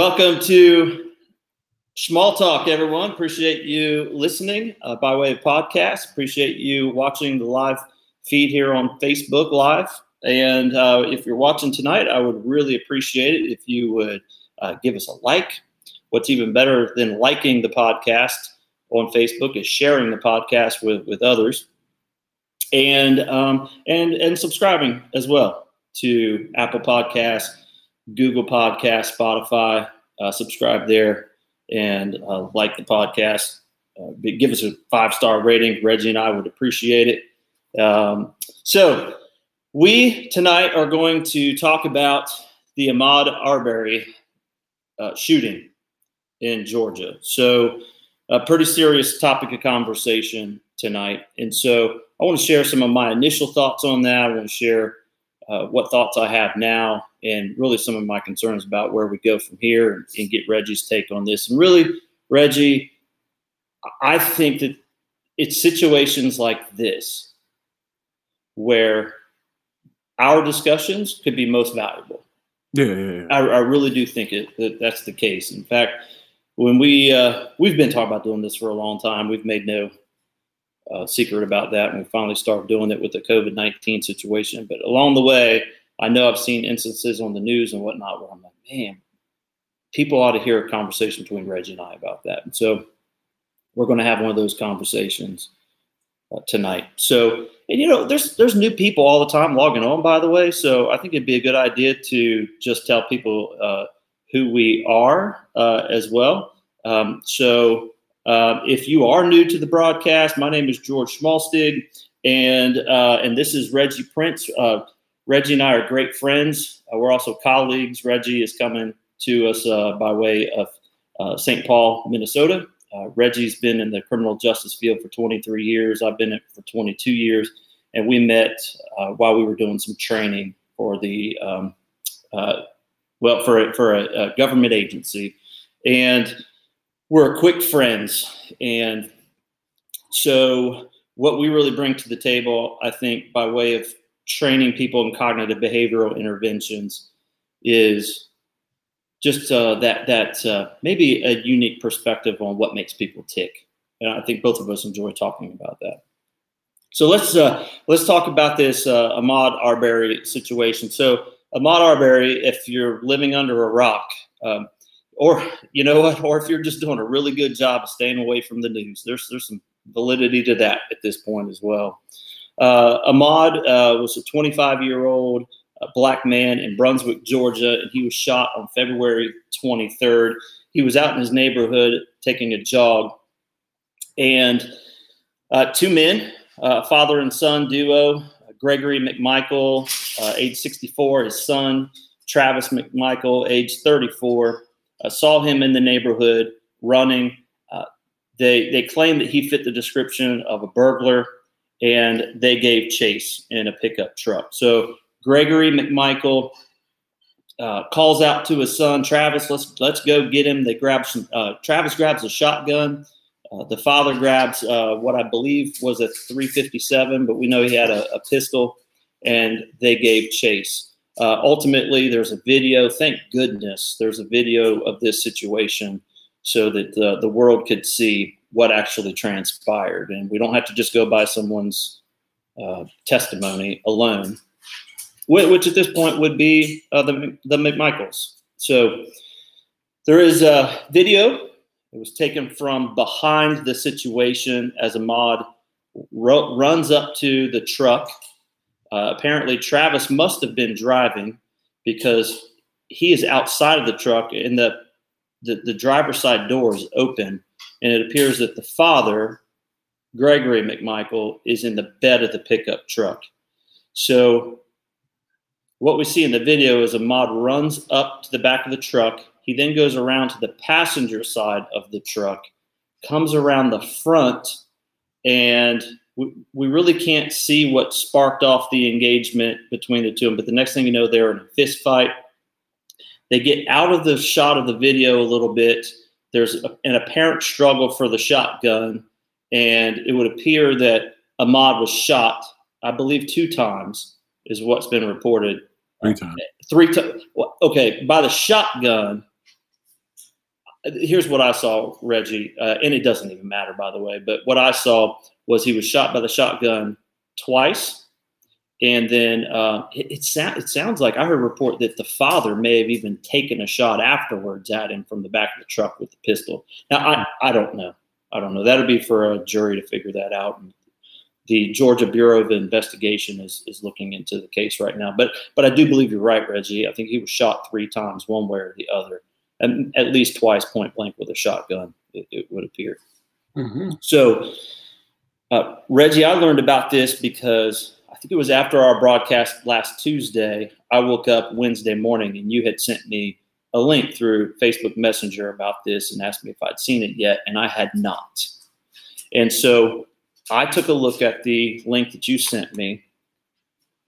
Welcome to Small Talk, everyone. Appreciate you listening uh, by way of podcast. Appreciate you watching the live feed here on Facebook Live. And uh, if you're watching tonight, I would really appreciate it if you would uh, give us a like. What's even better than liking the podcast on Facebook is sharing the podcast with, with others and um, and and subscribing as well to Apple Podcasts, Google Podcasts, Spotify. Uh, subscribe there and uh, like the podcast. Uh, give us a five star rating. Reggie and I would appreciate it. Um, so we tonight are going to talk about the Ahmaud Arbery uh, shooting in Georgia. So a pretty serious topic of conversation tonight, and so I want to share some of my initial thoughts on that. I want to share uh, what thoughts I have now and really some of my concerns about where we go from here and, and get Reggie's take on this. And really, Reggie, I think that it's situations like this where our discussions could be most valuable. Yeah, yeah, yeah. I, I really do think it that that's the case. In fact, when we uh, we've been talking about doing this for a long time, we've made no uh, secret about that, and we finally started doing it with the COVID nineteen situation. But along the way, I know I've seen instances on the news and whatnot where I'm like, man, people ought to hear a conversation between Reggie and I about that. And so we're going to have one of those conversations uh, tonight. So, and you know, there's there's new people all the time logging on, by the way. So I think it'd be a good idea to just tell people uh, who we are uh, as well. Um, so uh, if you are new to the broadcast, my name is George Schmalstig, and uh, and this is Reggie Prince. Uh, Reggie and I are great friends. Uh, we're also colleagues. Reggie is coming to us uh, by way of uh, St. Paul, Minnesota. Reggie's been in the criminal justice field for 23 years. I've been it for 22 years, and we met while we were doing some training for the um, well for for a, a government agency, and we're quick friends. And so, what we really bring to the table, I think, by way of training people in cognitive behavioral interventions, is just uh, that that uh, maybe a unique perspective on what makes people tick. And I think both of us enjoy talking about that. So let's uh, let's talk about this uh, Ahmaud Arbery situation. So Ahmaud Arbery, if you're living under a rock, um, or you know what, or if you're just doing a really good job of staying away from the news, there's there's some validity to that at this point as well. Uh, Ahmaud uh, was a 25 year old uh, black man in Brunswick, Georgia, and he was shot on February 23rd. He was out in his neighborhood taking a jog, and uh, two men, uh, father and son duo, Gregory McMichael, uh, age 64, his son Travis McMichael, age 34 uh, saw him in the neighborhood running. Uh, they they claimed that he fit the description of a burglar, and they gave chase in a pickup truck. So Gregory McMichael uh, calls out to his son Travis, "Let's let's go get him." They grab some. Uh, Travis grabs a shotgun. Uh, the father grabs uh, what I believe was a 357, but we know he had a, a pistol, and they gave chase. Uh, ultimately, there's a video. Thank goodness there's a video of this situation so that the, the world could see what actually transpired. And we don't have to just go by someone's uh, testimony alone, which at this point would be uh, the, the McMichaels. So there is a video. It was taken from behind the situation as Ahmaud ro- runs up to the truck uh, apparently, Travis must have been driving because he is outside of the truck and the, the, the driver's side door is open. And it appears that the father, Gregory McMichael, is in the bed of the pickup truck. So, what we see in the video is Ahmaud runs up to the back of the truck. He then goes around to the passenger side of the truck, comes around the front, and we, really can't see what sparked off the engagement between the two of them. But the next thing you know, they're in a fist fight. They get out of the shot of the video a little bit. There's a, an apparent struggle for the shotgun, and it would appear that Ahmaud was shot, I believe, two times, is what's been reported. Three times. Three times. Okay, by the shotgun, here's what I saw, Reggie, uh, and it doesn't even matter, by the way. But what I saw was he was shot by the shotgun twice, and then uh, it, it, sound, it sounds like I heard a report that the father may have even taken a shot afterwards at him from the back of the truck with the pistol. Now I, I don't know. I don't know. That'll be for a jury to figure that out. The Georgia Bureau of Investigation is, is looking into the case right now. But but I do believe you're right, Reggie. I think he was shot three times, one way or the other and at least twice point blank with a shotgun, it, it would appear. Mm-hmm. So, uh, Reggie, I learned about this because I think it was after our broadcast last Tuesday. I woke up Wednesday morning and you had sent me a link through Facebook Messenger about this and asked me if I'd seen it yet, and I had not. And so I took a look at the link that you sent me,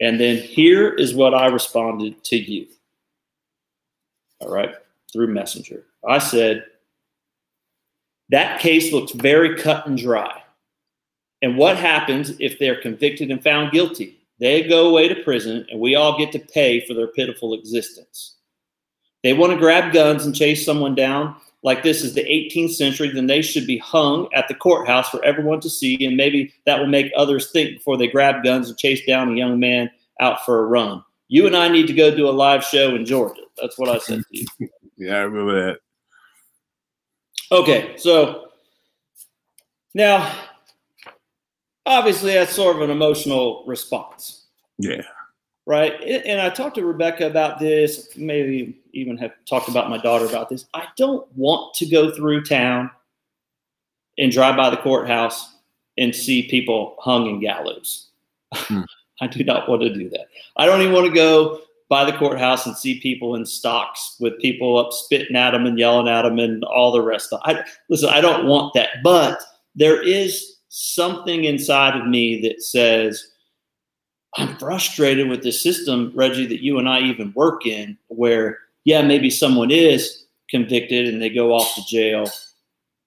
and then here is what I responded to you. All right through Messenger. I said, that case looks very cut and dry. And what happens if they're convicted and found guilty? They go away to prison and we all get to pay for their pitiful existence. They want to grab guns and chase someone down like this is the 18th century, then they should be hung at the courthouse for everyone to see. And maybe that will make others think before they grab guns and chase down a young man out for a run. You and I need to go do a live show in Georgia. That's what I said to you. Yeah, I remember that. Okay, so now obviously that's sort of an emotional response. Yeah. Right. And I talked to Rebecca about this, maybe even have talked about my daughter about this. I don't want to go through town and drive by the courthouse and see people hung in gallows. Hmm. I do not want to do that. I don't even want to go by the courthouse and see people in stocks with people up spitting at them and yelling at them and all the rest of it. I, listen, I don't want that, but there is something inside of me that says, I'm frustrated with the system, Reggie, that you and I even work in, where, yeah, maybe someone is convicted and they go off to jail,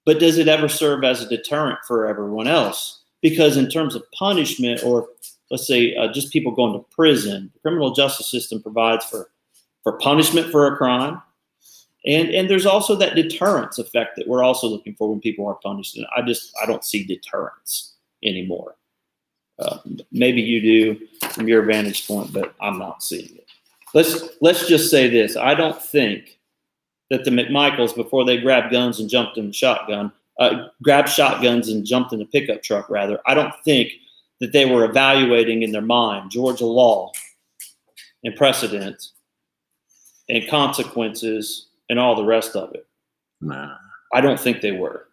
but does it ever serve as a deterrent for everyone else? Because in terms of punishment or let's say uh, just people going to prison. The criminal justice system provides for for punishment for a crime, and and there's also that deterrence effect that we're also looking for when people are punished. And I just I don't see deterrence anymore. Uh, maybe you do from your vantage point, but I'm not seeing it. Let's let's just say this: I don't think that the McMichaels, before they grabbed guns and jumped in the shotgun, uh, grabbed shotguns and jumped in the pickup truck. Rather, I don't think that they were evaluating in their mind Georgia law and precedent and consequences and all the rest of it. Nah. I don't think they were.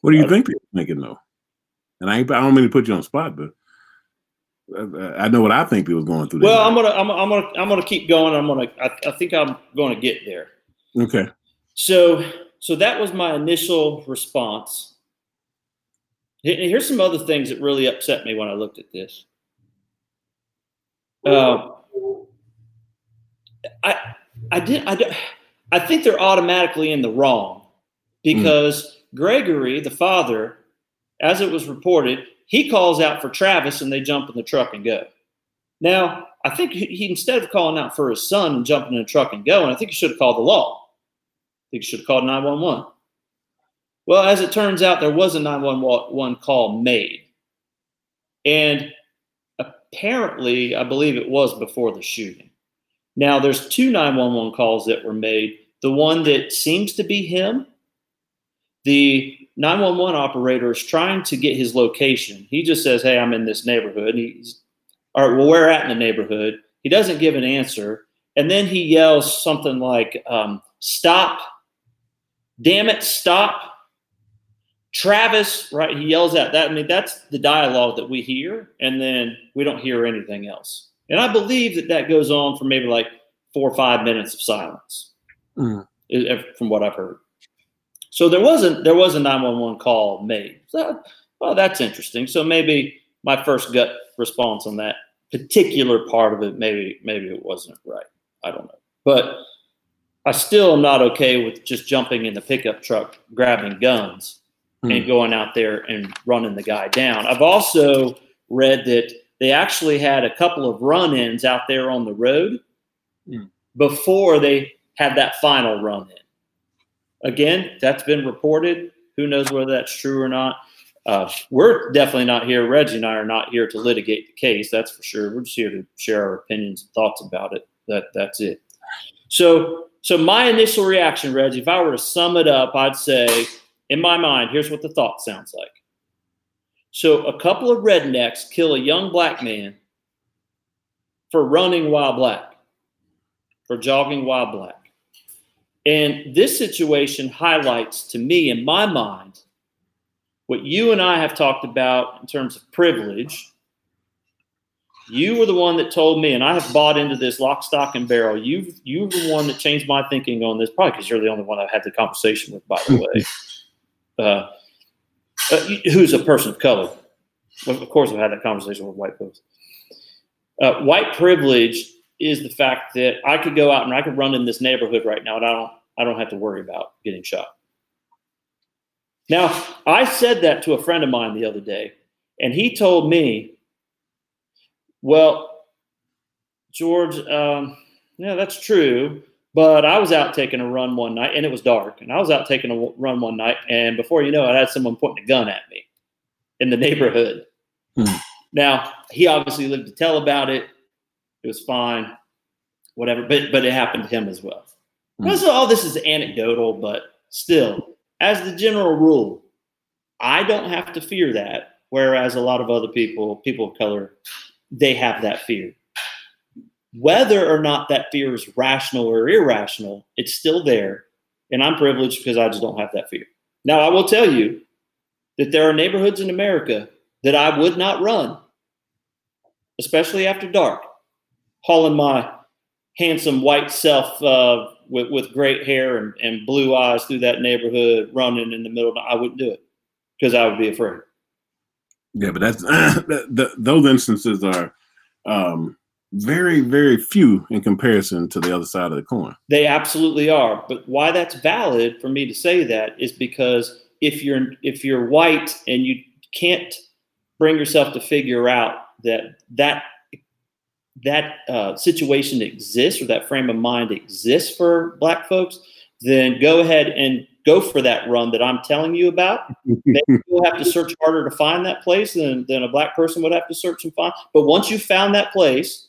What do you think they were thinking though? And I, I don't mean to put you on the spot, but I know what I think they was going through. Well, I'm gonna, I'm, I'm, gonna, I'm gonna keep going. I'm gonna, I, I think I'm going to get there. Okay. So, so that was my initial response Here's some other things that really upset me when I looked at this. Uh, I I did I, did, I think they're automatically in the wrong because mm. Gregory, the father, as it was reported, he calls out for Travis and they jump in the truck and go. Now, I think he instead of calling out for his son and jumping in the truck and going, I think he should have called the law. I think he should have called 911. Well, as it turns out, there was a 911 call made. And apparently, I believe it was before the shooting. Now, there's two 911 calls that were made. The one that seems to be him, the 911 operator is trying to get his location. He just says, Hey, I'm in this neighborhood. He's, all right, well, where at in the neighborhood? He doesn't give an answer. And then he yells something like, um, Stop. Damn it, stop Travis, right? He yells out that. I mean, that's the dialogue that we hear, and then we don't hear anything else. And I believe that that goes on for maybe like four or five minutes of silence, mm. from what I've heard. So there wasn't there was a nine one one call made. So, well, that's interesting. So maybe my first gut response on that particular part of it, maybe maybe it wasn't right. I don't know, but I still am not okay with just jumping in the pickup truck, grabbing guns mm. and going out there and running the guy down. I've also read that they actually had a couple of run ins out there on the road mm. before they had that final run in. again, that's been reported. Who knows whether that's true or not? Uh, we're definitely not here. Reggie and I are not here to litigate the case. That's for sure. We're just here to share our opinions and thoughts about it. That that's it. So, so my initial reaction, Reggie, if I were to sum it up, I'd say, in my mind, here's what the thought sounds like. So, a couple of rednecks kill a young black man for running while black, for jogging while black. And this situation highlights to me, in my mind, what you and I have talked about in terms of privilege. You were the one that told me, and I have bought into this lock, stock, and barrel. You, you were the one that changed my thinking on this, probably because you're the only one I've had the conversation with, by the way. Uh, uh, who's a person of color. Of course, I've had that conversation with white folks. Uh, white privilege is the fact that I could go out and I could run in this neighborhood right now, and I don't I don't have to worry about getting shot. Now, I said that to a friend of mine the other day, and he told me, "Well, George, um, yeah, that's true." But I was out taking a run one night, and it was dark, and I was out taking a run one night, and before you know it, I had someone pointing a gun at me in the neighborhood. Hmm. Now, he obviously lived to tell about it. It was fine, whatever. But but it happened to him as well. Mm. So all this is anecdotal, but still, as the general rule, I don't have to fear that. Whereas a lot of other people, people of color, they have that fear. Whether or not that fear is rational or irrational, it's still there. And I'm privileged because I just don't have that fear. Now, I will tell you that there are neighborhoods in America that I would not run especially after dark, hauling my handsome white self uh, with, with great hair and, and blue eyes through that neighborhood, running in the middle. Of I wouldn't do it because I would be afraid. Yeah, but that's those instances are um, very, very few in comparison to the other side of the coin. They absolutely are. But why that's valid for me to say that is because if you're if you're white and you can't bring yourself to figure out that that that uh, situation exists or that frame of mind exists for black folks, then go ahead and go for that run that I'm telling you about. Maybe you'll have to search harder to find that place than, than a black person would have to search and find. But once you found that place,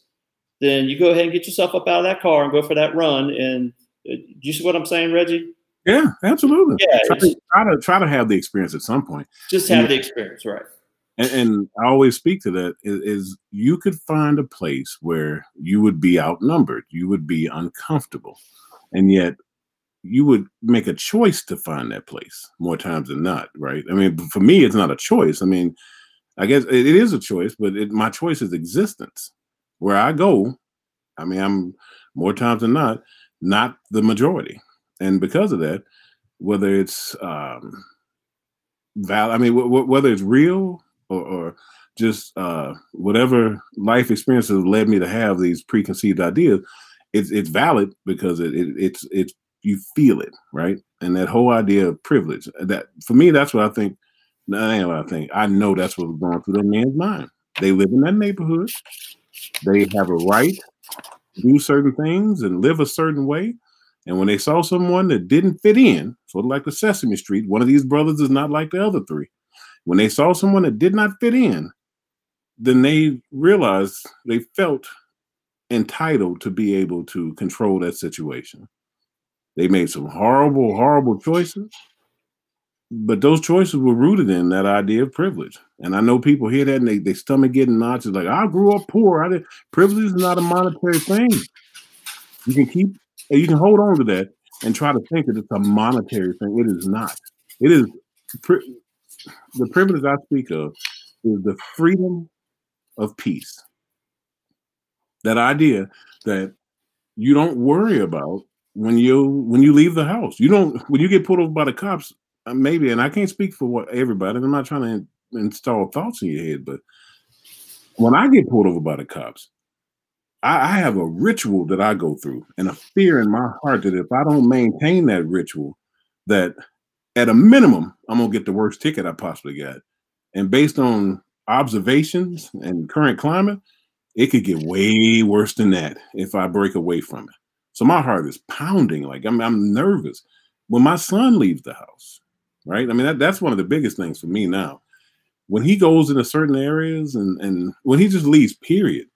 then you go ahead and get yourself up out of that car and go for that run. And uh, you see what I'm saying, Reggie? Yeah, absolutely. Yeah, try to, try to, try to have the experience at some point. Just have the experience, right? And, and I always speak to that is, is, you could find a place where you would be outnumbered, you would be uncomfortable, and yet you would make a choice to find that place more times than not, right? I mean, for me, it's not a choice. I mean, I guess it is a choice, but it, my choice is existence. Where I go, I mean, I'm more times than not not the majority, and because of that, whether it's um, val, I mean, w- w- whether it's real or, or just uh, whatever life experiences led me to have these preconceived ideas, it's it's valid because it, it it's it's you feel it right, and that whole idea of privilege. That for me, that's what I think. That ain't what I think. I know that's what's going through that man's mind. They live in that neighborhood. They have a right to do certain things and live a certain way. And when they saw someone that didn't fit in, sort of like the Sesame Street, one of these brothers is not like the other three. When they saw someone that did not fit in, then they realized they felt entitled to be able to control that situation. They made some horrible, horrible choices, but those choices were rooted in that idea of privilege. And I know people hear that and they, they stomach getting notches like, I grew up poor. I did privilege is not a monetary thing. You can keep you can hold on to that and try to think that it's a monetary thing. It is not. It is the privilege I speak of is the freedom of peace. That idea that you don't worry about when you when you leave the house. You don't when you get pulled over by the cops. Uh, maybe, and I can't speak for what everybody. I'm not trying to in, install thoughts in your head, but when I get pulled over by the cops, I, I have a ritual that I go through and a fear in my heart that if I don't maintain that ritual, that at a minimum, I'm gonna get the worst ticket I possibly got. And based on observations and current climate, it could get way worse than that if I break away from it. So my heart is pounding, like I'm, I'm nervous. when my son leaves the house, right? I mean, that, that's one of the biggest things for me now. When he goes into certain areas and, and when he just leaves, period,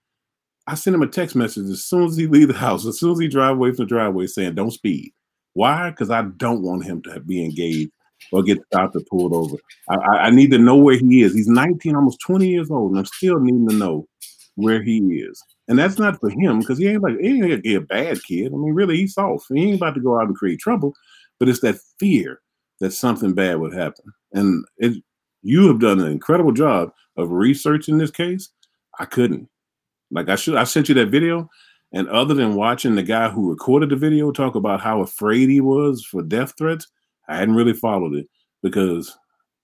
I send him a text message as soon as he leave the house, as soon as he drive away from the driveway saying, don't speed. Why? Because I don't want him to be engaged or get stopped or pulled over. I, I, need to know where he is. He's 19, almost 20 years old, and I'm still needing to know where he is. And that's not for him because he ain't like he ain't a bad kid. I mean, really, he's soft. He ain't about to go out and create trouble, but it's that fear that something bad would happen. And it, you have done an incredible job of researching this case. I couldn't. Like I should, I sent you that video, and other than watching the guy who recorded the video talk about how afraid he was for death threats, I hadn't really followed it because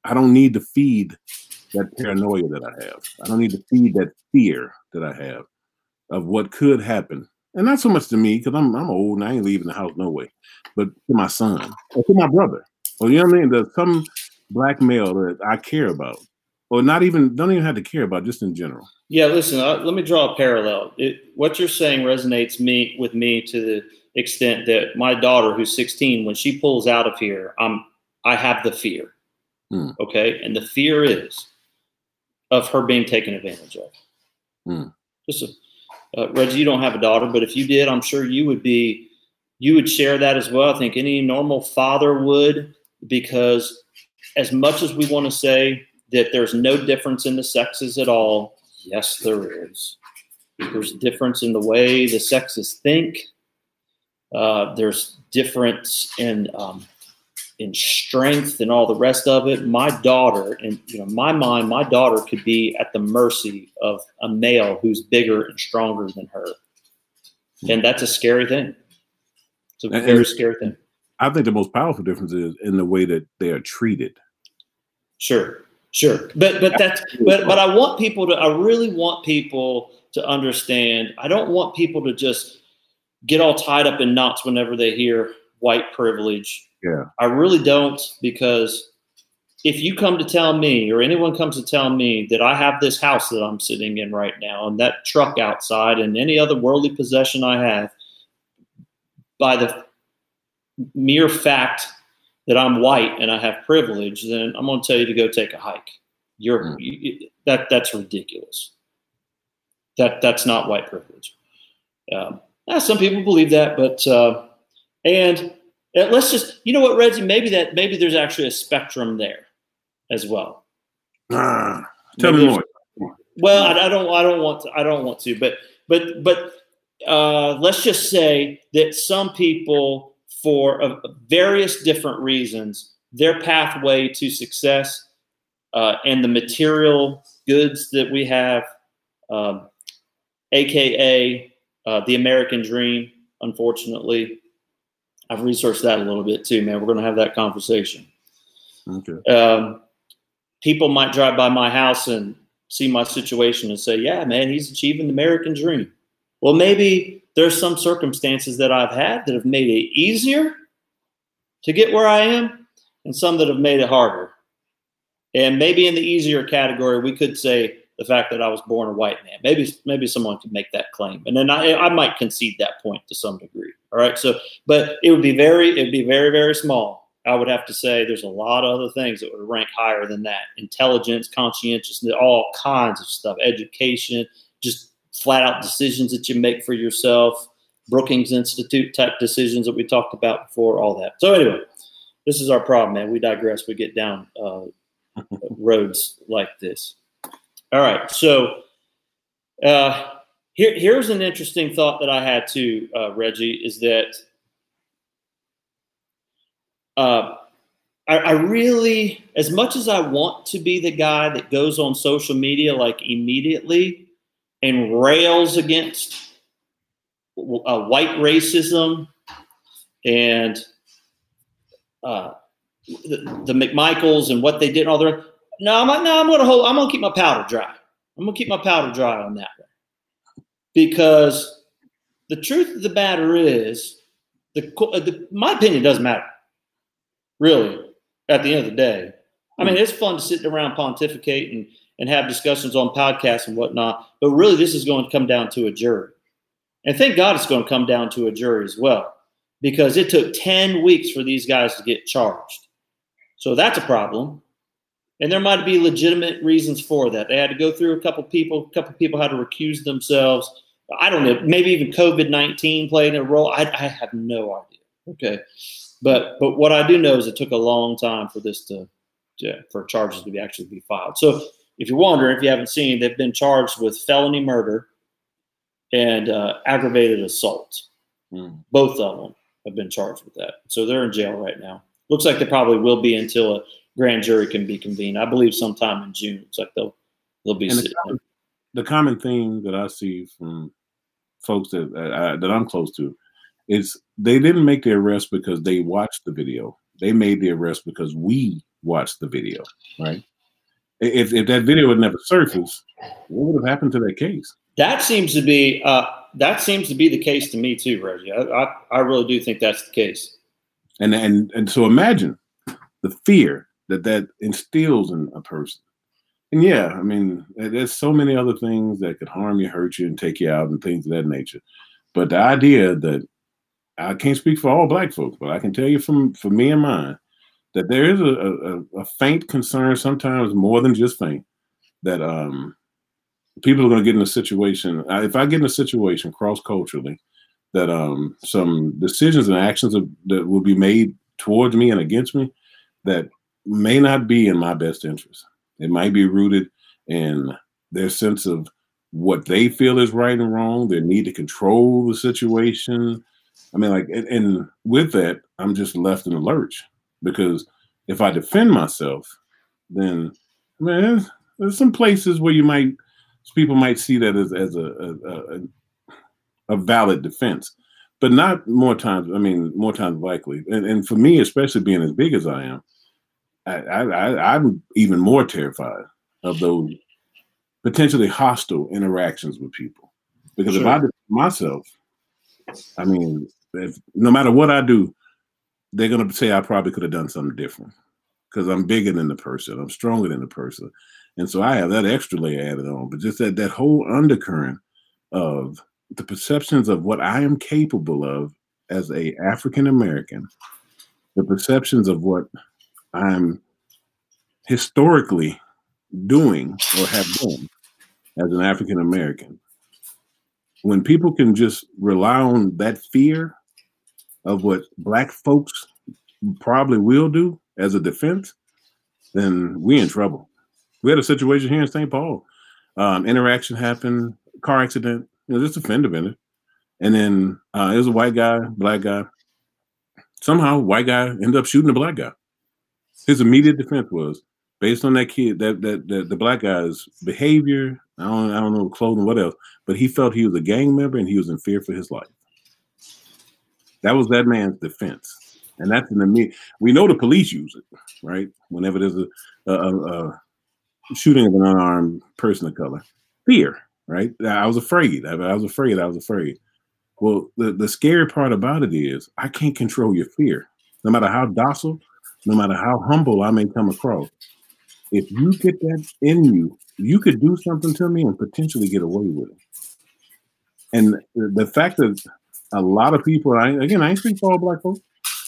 I don't need to feed that paranoia that I have. I don't need to feed that fear that I have of what could happen. And not so much to me, because I'm I'm old and I ain't leaving the house no way, but to my son or to my brother. Or you know what I mean? There's some black male that I care about. Or not even don't even have to care about, just in general. Yeah, listen, uh, let me draw a parallel. It, what you're saying resonates me with me to the extent that my daughter, who's 16, when she pulls out of here, I'm I have the fear. Hmm. Okay, and the fear is of her being taken advantage of. Hmm. Just a, uh, Reggie, you don't have a daughter, but if you did, I'm sure you would be you would share that as well. I think any normal father would, because as much as we want to say that there's no difference in the sexes at all, yes, there is. There's a difference in the way the sexes think. Uh, there's difference in um, in strength and all the rest of it. My daughter, and you know, my mind, my daughter could be at the mercy of a male who's bigger and stronger than her, and that's a scary thing. It's a and, very scary thing. I think the most powerful difference is in the way that they are treated. Sure, sure, but but that's but but I want people to. I really want people to understand. I don't want people to just get all tied up in knots whenever they hear white privilege yeah. I really don't because if you come to tell me or anyone comes to tell me that I have this house that I'm sitting in right now and that truck outside and any other worldly possession I have by the mere fact that I'm white and I have privilege, then I'm going to tell you to go take a hike. You're mm. you, that that's ridiculous. That that's not white privilege. Um, some people believe that, but uh, and let's just, you know what, Reggie? Maybe that maybe there's actually a spectrum there as well. Ah, tell maybe me more. Well, I, I, don't, I don't want to, I don't want to, but, but, but uh, let's just say that some people, for uh, various different reasons, their pathway to success uh, and the material goods that we have, um, aka uh, the American dream, unfortunately, I've researched that a little bit too, man. We're going to have that conversation. Okay. Um, people might drive by my house and see my situation and say, "Yeah, man, he's achieving the American dream." Well, maybe there's some circumstances that I've had that have made it easier to get where I am, and some that have made it harder. And maybe in the easier category, we could say the fact that I was born a white man. Maybe maybe someone could make that claim, and then I, I might concede that point to some degree. All right, so but it would be very it would be very very small. I would have to say there's a lot of other things that would rank higher than that: intelligence, conscientiousness, all kinds of stuff, education, just flat out decisions that you make for yourself, Brookings Institute type decisions that we talked about before, all that. So anyway, this is our problem, man. We digress. We get down uh, roads like this. All right. So uh, here, here's an interesting thought that I had too, uh, Reggie, is that uh, I, I, really, as much as I want to be the guy that goes on social media like immediately and rails against uh, white racism and uh, the, the McMichaels and what they did and all their no, I'm no, I'm gonna hold. I'm gonna keep my powder dry. I'm gonna keep my powder dry on that one because the truth of the matter is, the, uh, the my opinion doesn't matter, really. At the end of the day, I mean, it's fun to sit around pontificate and and have discussions on podcasts and whatnot, but really, this is going to come down to a jury, and thank God it's going to come down to a jury as well, because it took 10 weeks for these guys to get charged. So that's a problem. And there might be legitimate reasons for that. They had to go through a couple people, a couple people had to recuse themselves. I don't know, maybe even COVID 19 played a role. I, I have no idea. Okay. But but what I do know is it took a long time for this to, to for charges to be actually be filed. So if you're wondering, if you haven't seen, they've been charged with felony murder and uh, aggravated assault. Mm. Both of them have been charged with that. So they're in jail right now. Looks like they probably will be until a grand jury can be convened. I believe sometime in June. It's like they'll they'll be. The common, the, common, theme that I see from folks that uh, that I'm close to is they didn't make the arrest because they watched the video. They made the arrest because we watched the video, right? If if that video had never surfaced, what would have happened to that case? That seems to be uh, that seems to be the case to me too, Reggie. I, I, I really do think that's the case. And and and so imagine the fear that that instills in a person. And yeah, I mean, there's so many other things that could harm you, hurt you, and take you out, and things of that nature. But the idea that I can't speak for all black folks, but I can tell you from for me and mine that there is a, a, a faint concern, sometimes more than just faint, that um people are going to get in a situation. If I get in a situation cross culturally, that um, some decisions and actions that will be made towards me and against me that may not be in my best interest. It might be rooted in their sense of what they feel is right and wrong, their need to control the situation. I mean, like, and, and with that, I'm just left in a lurch because if I defend myself, then man, there's, there's some places where you might people might see that as, as a, a, a, a valid defense, but not more times. I mean, more times likely. And, and for me, especially being as big as I am, I, I, I'm even more terrified of those potentially hostile interactions with people. Because sure. if I defend myself, I mean, if, no matter what I do, they're to say I probably could have done something different because I'm bigger than the person, I'm stronger than the person, and so I have that extra layer added on. But just that that whole undercurrent of the perceptions of what I am capable of as a African American, the perceptions of what I'm historically doing or have done as an African American. When people can just rely on that fear of what black folks probably will do as a defense, then we in trouble we had a situation here in St. Paul. Um, interaction happened, car accident, you know, just a fender bender. And then uh, it was a white guy, black guy. Somehow, white guy ended up shooting the black guy. His immediate defense was based on that kid, that that, that the black guy's behavior. I don't, I don't know clothing, what else, but he felt he was a gang member and he was in fear for his life. That was that man's defense, and that's in the me. We know the police use it, right? Whenever there's a, a, a, shooting of an unarmed person of color. Fear, right? I was afraid. I, was afraid. I was afraid. Well, the, the scary part about it is I can't control your fear. No matter how docile, no matter how humble I may come across, if you get that in you, you could do something to me and potentially get away with it. And the fact that a lot of people, I, again, I ain't speaking for all black folks,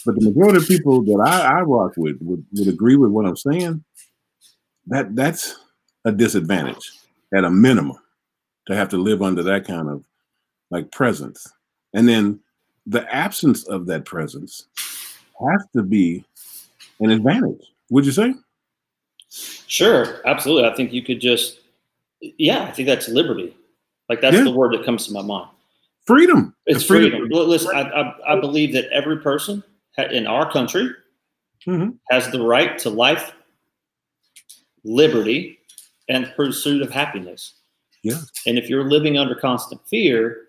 but the majority of people that I, I rock with would, would agree with what I'm saying that that's a disadvantage at a minimum to have to live under that kind of like presence. And then the absence of that presence has to be an advantage. Would you say? Sure, absolutely. I think you could just, yeah, I think that's liberty. Like that's yeah. the word that comes to my mind. Freedom. It's freedom. freedom. Listen, I, I, I, believe that every person in our country mm-hmm. has the right to life, liberty, and pursuit of happiness. Yeah. And if you're living under constant fear,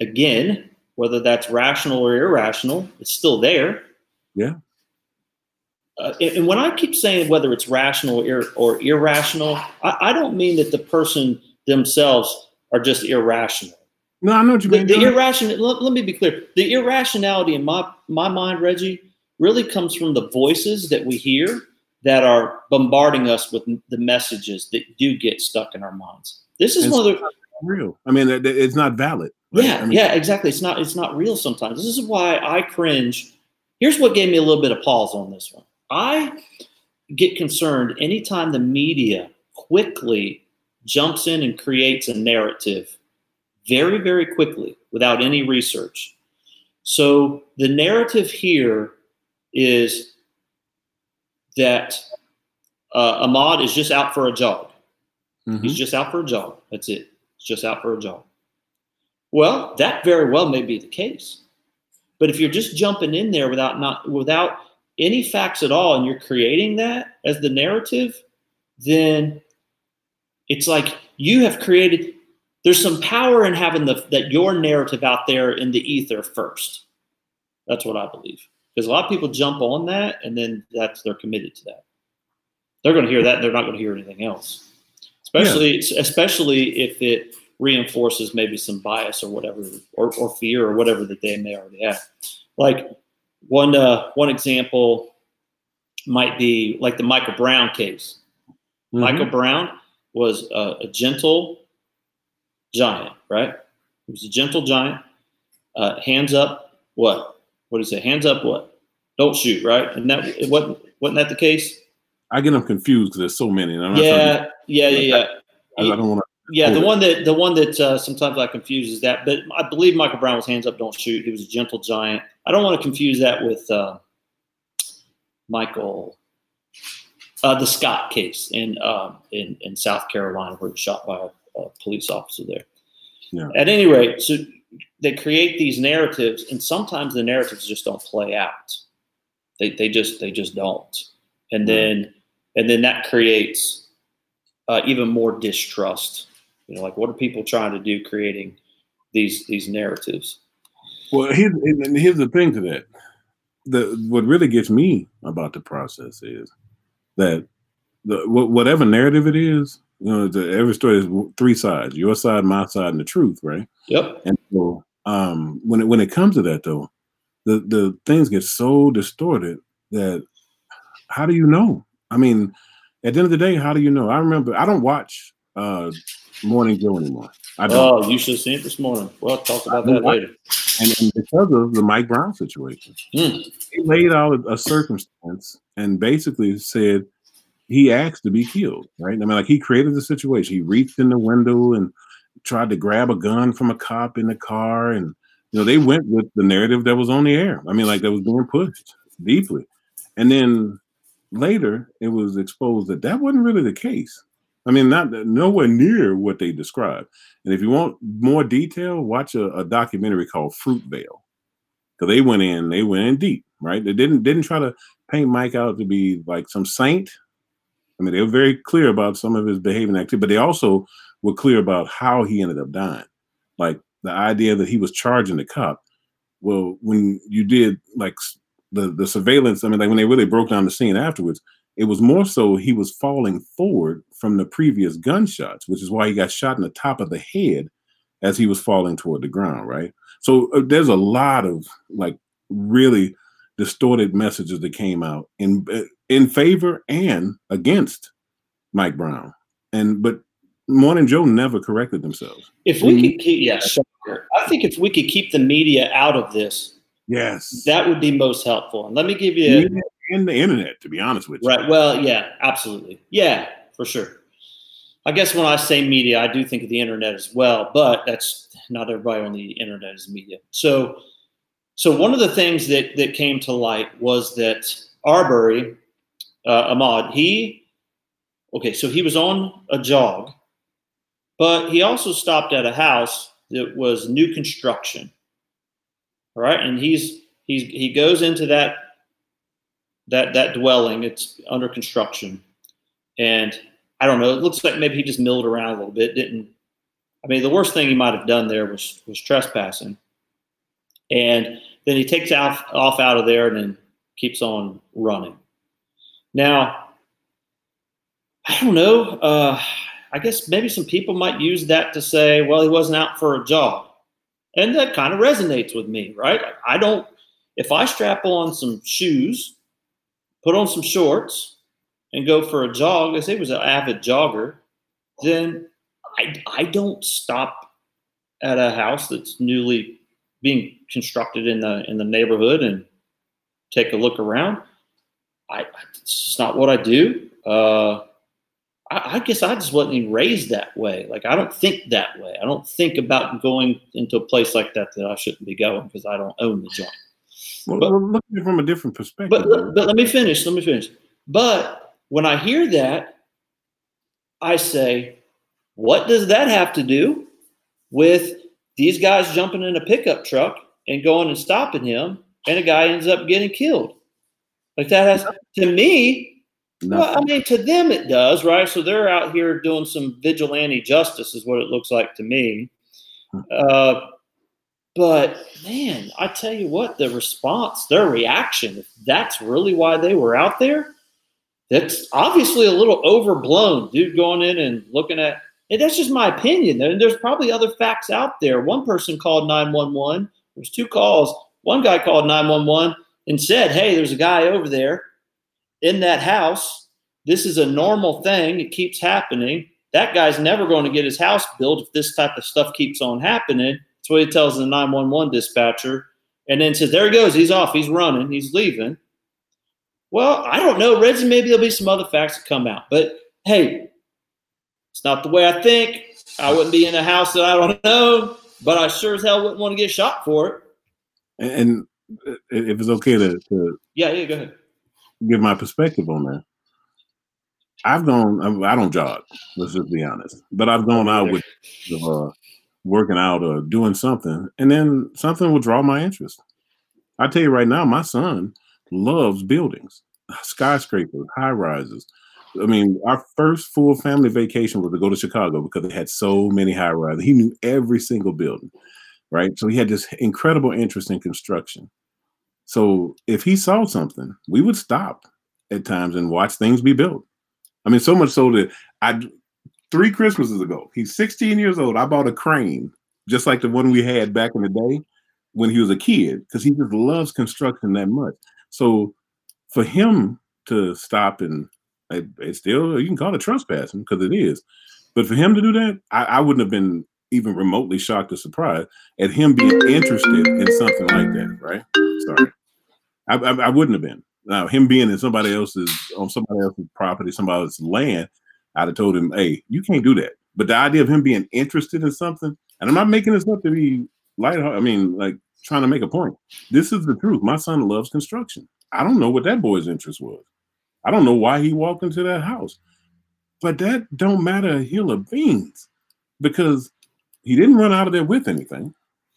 again, whether that's rational or irrational, it's still there. Yeah. Uh, and, and, when I keep saying whether it's rational or, ir- or irrational, I, I, don't mean that the person themselves are just irrational. No, I know what you mean. The, the irrational. Let, let, me be clear. The irrationality in my my mind, Reggie, really comes from the voices that we hear that are bombarding us with the messages that do get stuck in our minds. This is one of the real. I mean, it's not valid. Right? Yeah, I mean, yeah, exactly. It's not. It's not real sometimes. This is why I cringe. Here's what gave me a little bit of pause on this one. I get concerned anytime the media quickly jumps in and creates a narrative very, very quickly without any research. So the narrative here is that uh, Ahmaud is just out for a jog. Mm-hmm. He's just out for a jog. That's it. He's just out for a jog. Well, that very well may be the case. But if you're just jumping in there without not without any facts at all and you're creating that as the narrative, then it's like you have created there's some power in having the that your narrative out there in the ether first. That's what I believe. Because a lot of people jump on that and then that's they're committed to that. They're going to hear that and they're not going to hear anything else. Especially yeah. especially if it reinforces maybe some bias or whatever or, or fear or whatever that they may already have. Like one uh, one example might be like the Michael Brown case. Mm-hmm. Michael Brown was a, a, gentle giant, right? He was a gentle giant. Uh, hands up, what? What you say? Hands up, what? Don't shoot, right? And that it wasn't wasn't that the case? I get them confused because there's so many. yeah, yeah, yeah, yeah. I, I don't want to. Yeah, the one that the one that uh, sometimes I confuse is that, but I believe Michael Brown was hands up, don't shoot. He was a gentle giant. I don't want to confuse that with uh, Michael, uh, the Scott case in, uh, in in South Carolina, where he was shot by a, a police officer there. Yeah. At any rate, so they create these narratives, and sometimes the narratives just don't play out. They they just they just don't, and then and then that creates uh, even more distrust. You know, like what are people trying to do, creating these these narratives? Well, here's, here's the thing to that. The what really gets me about the process is that the whatever narrative it is, you know, the, every story is three sides: your side, my side, and the truth, right? Yep. And so, um, when it when it comes to that, though, the the things get so distorted that how do you know? I mean, at the end of the day, how do you know? I remember I don't watch uh, Morning Joe anymore. I don't. Oh, you should have seen it this morning. Well, talk about that later. And, and, because of the Mike Brown situation, mm. he laid out a, a, circumstance and basically said he asked to be killed. Right? I mean, like he created the situation. He reached in the window and tried to grab a gun from a cop in the car, and you know they went with the narrative that was on the air. I mean, like that was being pushed deeply, and then later it was exposed that that wasn't really the case. I mean, not nowhere near what they described. And if you want more detail, watch a, a documentary called Fruitvale. Because they went in, they went in deep, right? They didn't didn't try to paint Mike out to be like some saint. I mean, they were very clear about some of his behavior and activity, but they also were clear about how he ended up dying. Like the idea that he was charging the cop. Well, when you did like the the surveillance, I mean, like when they really broke down the scene afterwards, it was more so he was falling forward from the previous gunshots, which is why he got shot in the top of the head as he was falling toward the ground, right? So uh, there's a lot of like really distorted messages that came out uh, in favor and against Mike Brown. And but Morning Joe never corrected themselves. If we mm-hmm. could keep, yeah, I think if we could keep the media out of this, yes, that would be most helpful. And let me give you and the internet, to be honest with you. Right. Well, yeah, absolutely. Yeah, for sure. I guess when I say media, I do think of the internet as well, but that's not everybody on the internet is media. So, so one of the things that that came to light was that Arbery, uh, Ahmaud, he, okay, so he was on a jog, but he also stopped at a house that was new construction. All right, and he's he's he goes into that that that dwelling. It's under construction, and I don't know. It looks like maybe he just milled around a little bit. Didn't I mean the worst thing he might have done there was was trespassing, and then he takes off off out of there and then keeps on running. Now, I don't know. Uh, I guess maybe some people might use that to say, well, he wasn't out for a jog. And that kind of resonates with me, right? I don't, if I strap on some shoes put on some shorts and go for a jog, as he was an avid jogger, then I, I don't stop at a house that's newly being constructed in the in the neighborhood and take a look around. I it's just not what I do. Uh, I, I, guess I just wasn't even raised that way. Like I don't think that way. I don't think about going into a place like that that I shouldn't be going because I don't own the joint. Well, but, look at it from a different perspective. But, but let me finish. Let me finish. But when I hear that, I say, what does that have to do with these guys jumping in a pickup truck and going and stopping him, and a guy ends up getting killed? Like that has to me. Nothing. Well, I mean, to them it does, right? So they're out here doing some vigilante justice, is what it looks like to me. Hmm. Uh, but man, I tell you what, the response, their reaction, if that's really why they were out there, that's obviously a little overblown. Dude going in and looking at and that's just my opinion. And there's probably other facts out there. One person called 911. There's two calls. One guy called 911 and said, Hey, there's a guy over there in that house. This is a normal thing. It keeps happening. That guy's never going to get his house built if this type of stuff keeps on happening. That's what he tells the 911 dispatcher. And then says, There he goes. He's off. He's running. He's leaving. Well, I don't know, Reggie. Maybe there'll be some other facts that come out. But hey, it's not the way I think. I wouldn't be in a house that I don't know, but I sure as hell wouldn't want to get shot for it. And if it's okay to, to yeah, yeah, go ahead. Give my perspective on that. I've gone. I don't jog. Let's just be honest. But I've gone out with uh, working out or doing something, and then something will draw my interest. I tell you right now, my son loves buildings, skyscrapers, high rises. I mean, our first full family vacation was to go to Chicago because they had so many high rises. He knew every single building, right? So he had this incredible interest in construction. So if he saw something, we would stop at times and watch things be built. I mean, so much so that I three Christmases ago, he's 16 years old. I bought a crane just like the one we had back in the day when he was a kid because he just loves construction that much. So for him to stop and it, it's still you can call it trespassing because it is, but for him to do that, I, I wouldn't have been even remotely shocked or surprised at him being interested in something like that. Right? Sorry, I, I, I wouldn't have been. Now him being in somebody else's on somebody else's property, somebody else's land, I'd have told him, "Hey, you can't do that." But the idea of him being interested in something, and I'm not making this up to be light. I mean, like trying to make a point. This is the truth. My son loves construction. I don't know what that boy's interest was. I don't know why he walked into that house. But that don't matter a hill of beans because he didn't run out of there with anything,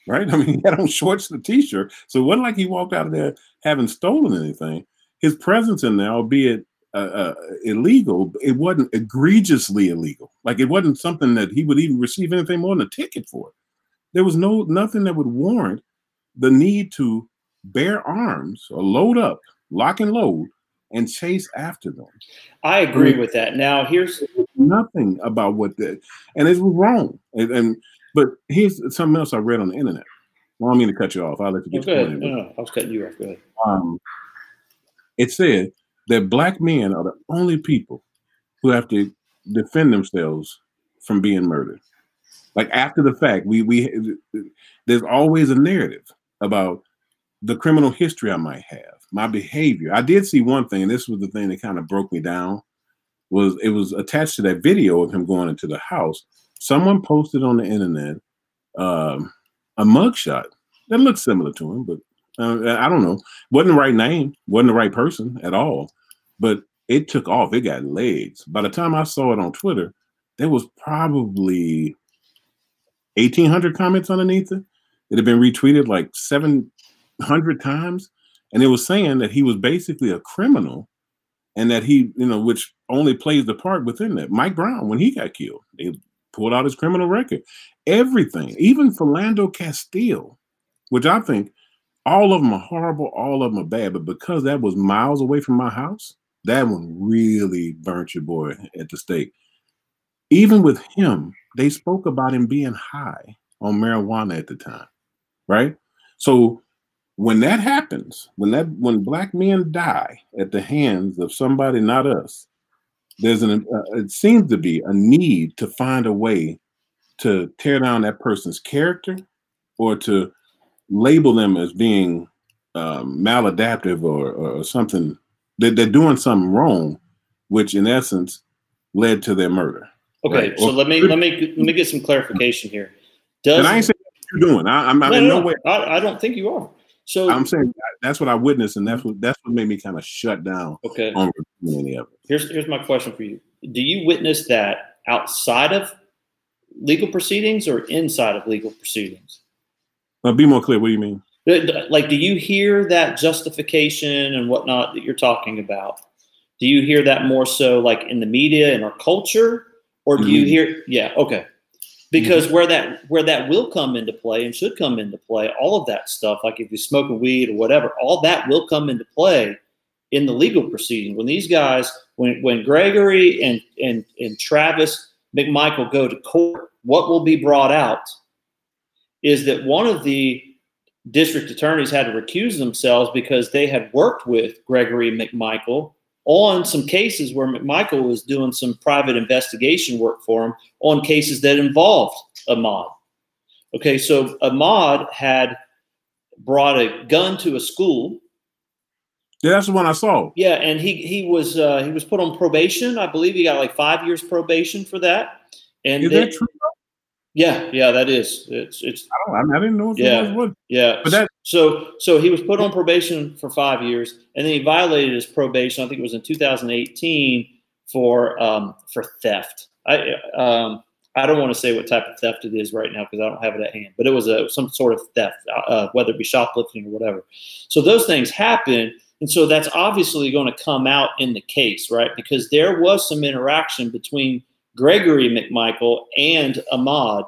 right? I mean, he had on shorts and a t-shirt. So it wasn't like he walked out of there having stolen anything. His presence in there, albeit uh, uh, illegal, it wasn't egregiously illegal. Like it wasn't something that he would even receive anything more than a ticket for. There was no nothing that would warrant the need to bear arms or load up, lock and load and chase after them. I agree with that. Now, here's nothing about what that, and it was wrong. And, and, but here's something else I read on the internet. Well, I don't mean to cut you off. I'll let you get oh, your No, no, I was cutting you off. Go ahead. Um, it said that black men are the only people who have to defend themselves from being murdered. Like after the fact, we we there's always a narrative about the criminal history I might have my behavior. I did see one thing, and this was the thing that kind of broke me down. Was it was attached to that video of him going into the house? Someone posted on the internet um, a mugshot that looked similar to him, but uh, I don't know. wasn't the right name, wasn't the right person at all. But it took off. It got legs. By the time I saw it on Twitter, there was probably 1,800 comments underneath it. It had been retweeted like 700 times and it was saying that he was basically a criminal and that he, you know, which only plays the part within that. Mike Brown, when he got killed, they pulled out his criminal record. Everything, even Philando Castile, which I think all of them are horrible, all of them are bad, but because that was miles away from my house, that one really burnt your boy at the stake. Even with him, they spoke about him being high on marijuana at the time, right? So when that happens, when that when black men die at the hands of somebody not us, there's an uh, it seems to be a need to find a way to tear down that person's character or to label them as being um, maladaptive or, or something that they're doing something wrong, which in essence led to their murder. Okay, right? so or, let me let me let me get some clarification here. Does and I ain't saying what you're doing. I, am no, in no, no way. I, I, don't think you are. So I'm saying that's what I witnessed, and that's what that's what made me kind of shut down. Okay. On any of it. Here's here's my question for you: Do you witness that outside of legal proceedings or inside of legal proceedings? Uh, be more clear. What do you mean? Like, do you hear that justification and whatnot that you're talking about? Do you hear that more so like in the media and our culture, or do mm-hmm. you hear? Yeah, okay. Because mm-hmm. where that where that will come into play and should come into play, all of that stuff, like if you're smoking weed or whatever, all that will come into play in the legal proceeding. When these guys, when when Gregory and and and Travis McMichael go to court, what will be brought out is that one of the district attorneys had to recuse themselves because they had worked with Gregory McMichael on some cases where McMichael was doing some private investigation work for him on cases that involved Ahmaud. Okay, so Ahmaud had brought a gun to a school. Yeah, that's the one I saw. Yeah, and he he was uh, he was put on probation. I believe he got like five years probation for that. And is they, that true? Yeah, yeah, that is. It's it's. I, don't, I didn't know if yeah, was. Yeah, but that so so he was put on probation for five years, and then he violated his probation. I think it was in 2018 for um, for theft. I um, I don't want to say what type of theft it is right now because I don't have it at hand, but it was a some sort of theft, uh, whether it be shoplifting or whatever. So those things happen, and so that's obviously going to come out in the case, right? Because there was some interaction between Gregory McMichael and Ahmaud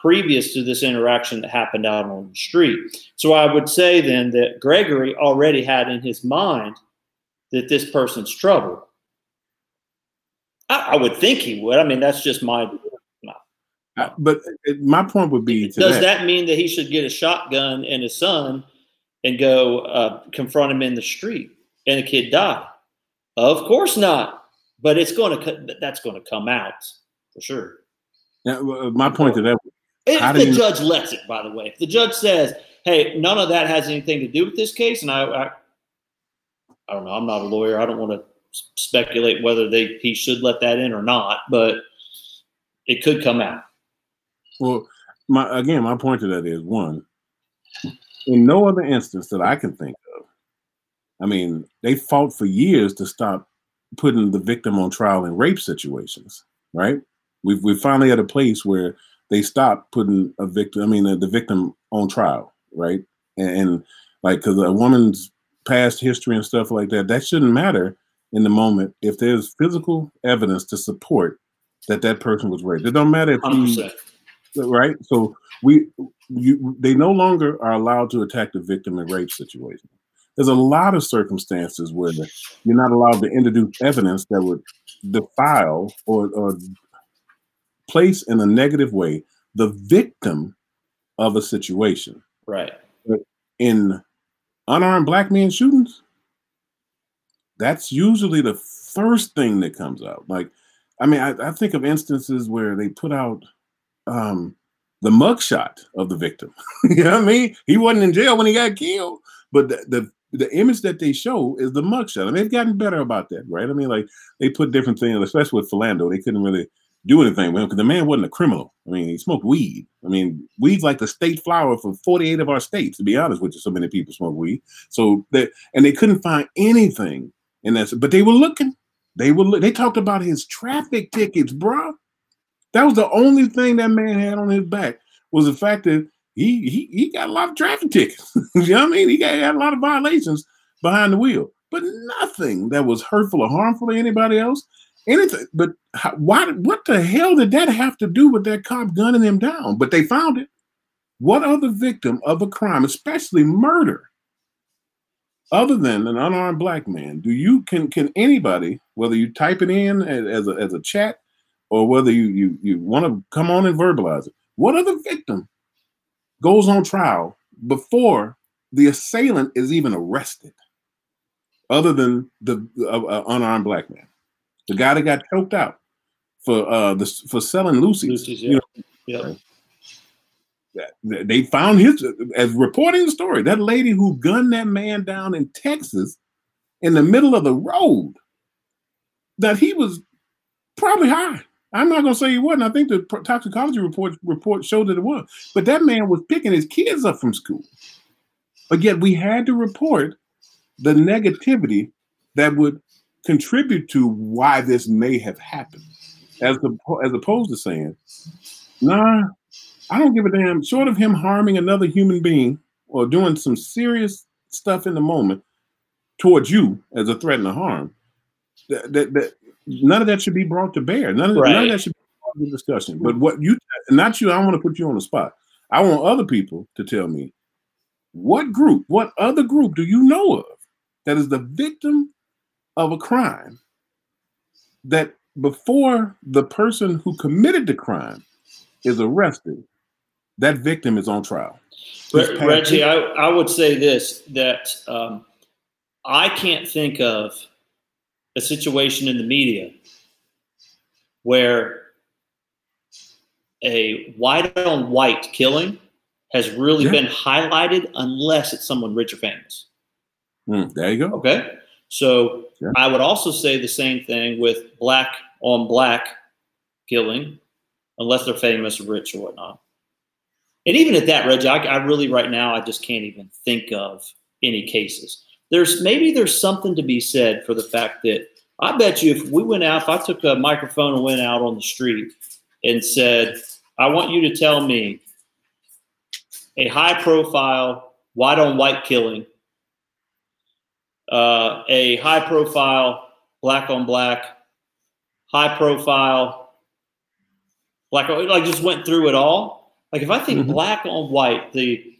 previous to this interaction that happened out on the street. So I would say then that Gregory already had in his mind that this person's trouble. I, I would think he would. I mean, that's just my. my uh, but my point would be: Does that, that mean that he should get a shotgun and his son and go uh, confront him in the street and the kid die? Of course not but it's going to that's going to come out for sure. Now, my point to that. If the judge lets it, by the way, if the judge says, "Hey, none of that has anything to do with this case," and I, I, I don't know, I'm not a lawyer. I don't want to speculate whether they he should let that in or not, but it could come out. Well, my again, my point to that is one. In no other instance that I can think of, I mean, they fought for years to stop putting the victim on trial in rape situations, right? We've we finally at a place where they stopped putting a victim, I mean, uh, the victim on trial, right? And, and like, because a woman's past history and stuff like that, that shouldn't matter in the moment if there's physical evidence to support that that person was raped. It don't matter if he, right? So we, you, they no longer are allowed to attack the victim in rape situations there's a lot of circumstances where you're not allowed to introduce evidence that would defile or, or place in a negative way the victim of a situation. Right. But in unarmed black men shootings, that's usually the first thing that comes out. Like, I mean, I, I think of instances where they put out um, the mugshot of the victim. you know what I mean? He wasn't in jail when he got killed, but the, the the image that they show is the mugshot. And they've gotten better about that, right? I mean, like they put different things, especially with Philando, they couldn't really do anything with him because the man wasn't a criminal. I mean, he smoked weed. I mean, weed's like the state flower for 48 of our states, to be honest with you. So many people smoke weed. So that and they couldn't find anything in that, but they were looking. They were they talked about his traffic tickets, bro. That was the only thing that man had on his back was the fact that he he he got a lot of traffic tickets. you know what I mean? He got, he got a lot of violations behind the wheel, but nothing that was hurtful or harmful to anybody else. Anything, but how, why? What the hell did that have to do with that cop gunning him down? But they found it. What other victim of a crime, especially murder, other than an unarmed black man, do you can can anybody, whether you type it in as a as a chat or whether you you you want to come on and verbalize it, what other victim goes on trial before the assailant is even arrested, other than the uh, uh, unarmed black man, the guy that got choked out for uh the, for selling loosies. loosies yeah. you know, Yeah. They found his as reporting the story. That lady who gunned that man down in Texas in the middle of the road. That he was probably high. I'm not going to say he wasn't. I think the toxicology report report showed that it was. But that man was picking his kids up from school. But yet we had to report the negativity that would contribute to why this may have happened, as the as opposed to saying, "Nah, I don't give a damn." Short of him harming another human being or doing some serious stuff in the moment towards you as a threat and a harm, that, that, that none of that should be brought to bear. None of, right. none of that should be part of the discussion. But what you, not you, I want to put you on the spot. I want other people to tell me what group, what other group do you know of that is the victim of a crime that before the person who committed the crime is arrested, that victim is on trial. But, Reggie, I, I would say this that um, I can't think of a situation in the media where a white on white killing has really yeah. been highlighted unless it's someone rich or famous. Mm, there you go. Okay. So yeah. I would also say the same thing with black on black killing, unless they're famous or rich or whatnot. And even at that, Reggie, I, I really right now I just can't even think of any cases. There's maybe there's something to be said for the fact that I bet you if we went out, if I took a microphone and went out on the street and said, I want you to tell me a high profile white on white killing uh, a high profile black on black, high profile black like just went through it all. Like if I think mm-hmm. black on white, the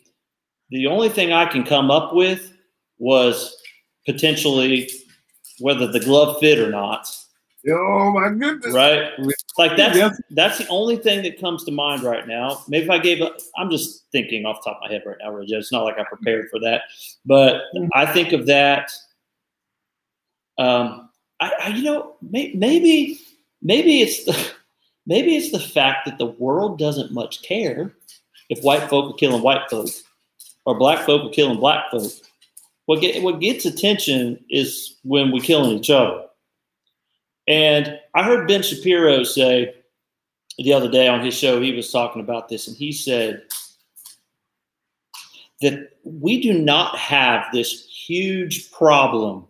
the only thing I can come up with was potentially whether the glove fit or not. Oh my goodness! Right, like that's yes. that's the only thing that comes to mind right now. Maybe if I gave, i I'm just thinking off the top of my head right now, Reggie. It's not like I prepared for that, but mm-hmm. I think of that. Um, I, I you know, may, maybe maybe it's the maybe it's the fact that the world doesn't much care if white folk are killing white folk or black folk are killing black folk. What get, what gets attention is when we're killing each other. And I heard Ben Shapiro say the other day on his show, he was talking about this, and he said that we do not have this huge problem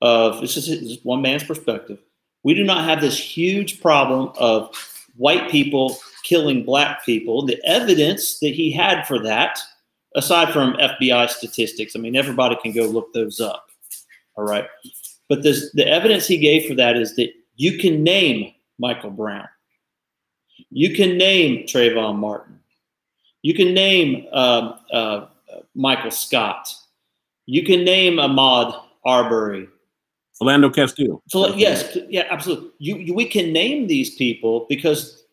of this is, this is one man's perspective. We do not have this huge problem of white people killing black people. The evidence that he had for that, aside from FBI statistics, I mean, everybody can go look those up. All right. But this, the evidence he gave for that is that you can name Michael Brown. You can name Trayvon Martin. You can name uh, uh, Michael Scott. You can name Ahmaud Arbery. Philando Castile. So, yes, yeah, absolutely. You, you, we can name these people because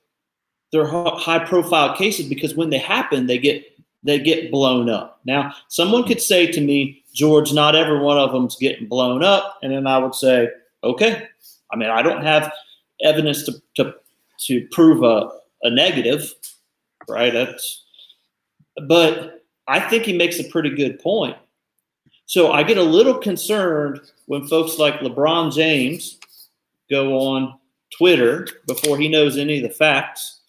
they're high profile cases because when they happen, they get they get blown up. Now, someone could say to me, George, not every one of them's getting blown up. And then I would say, okay. I mean, I don't have evidence to, to, to prove a, a negative, right? That's, but I think he makes a pretty good point. So I get a little concerned when folks like LeBron James go on Twitter before he knows any of the facts.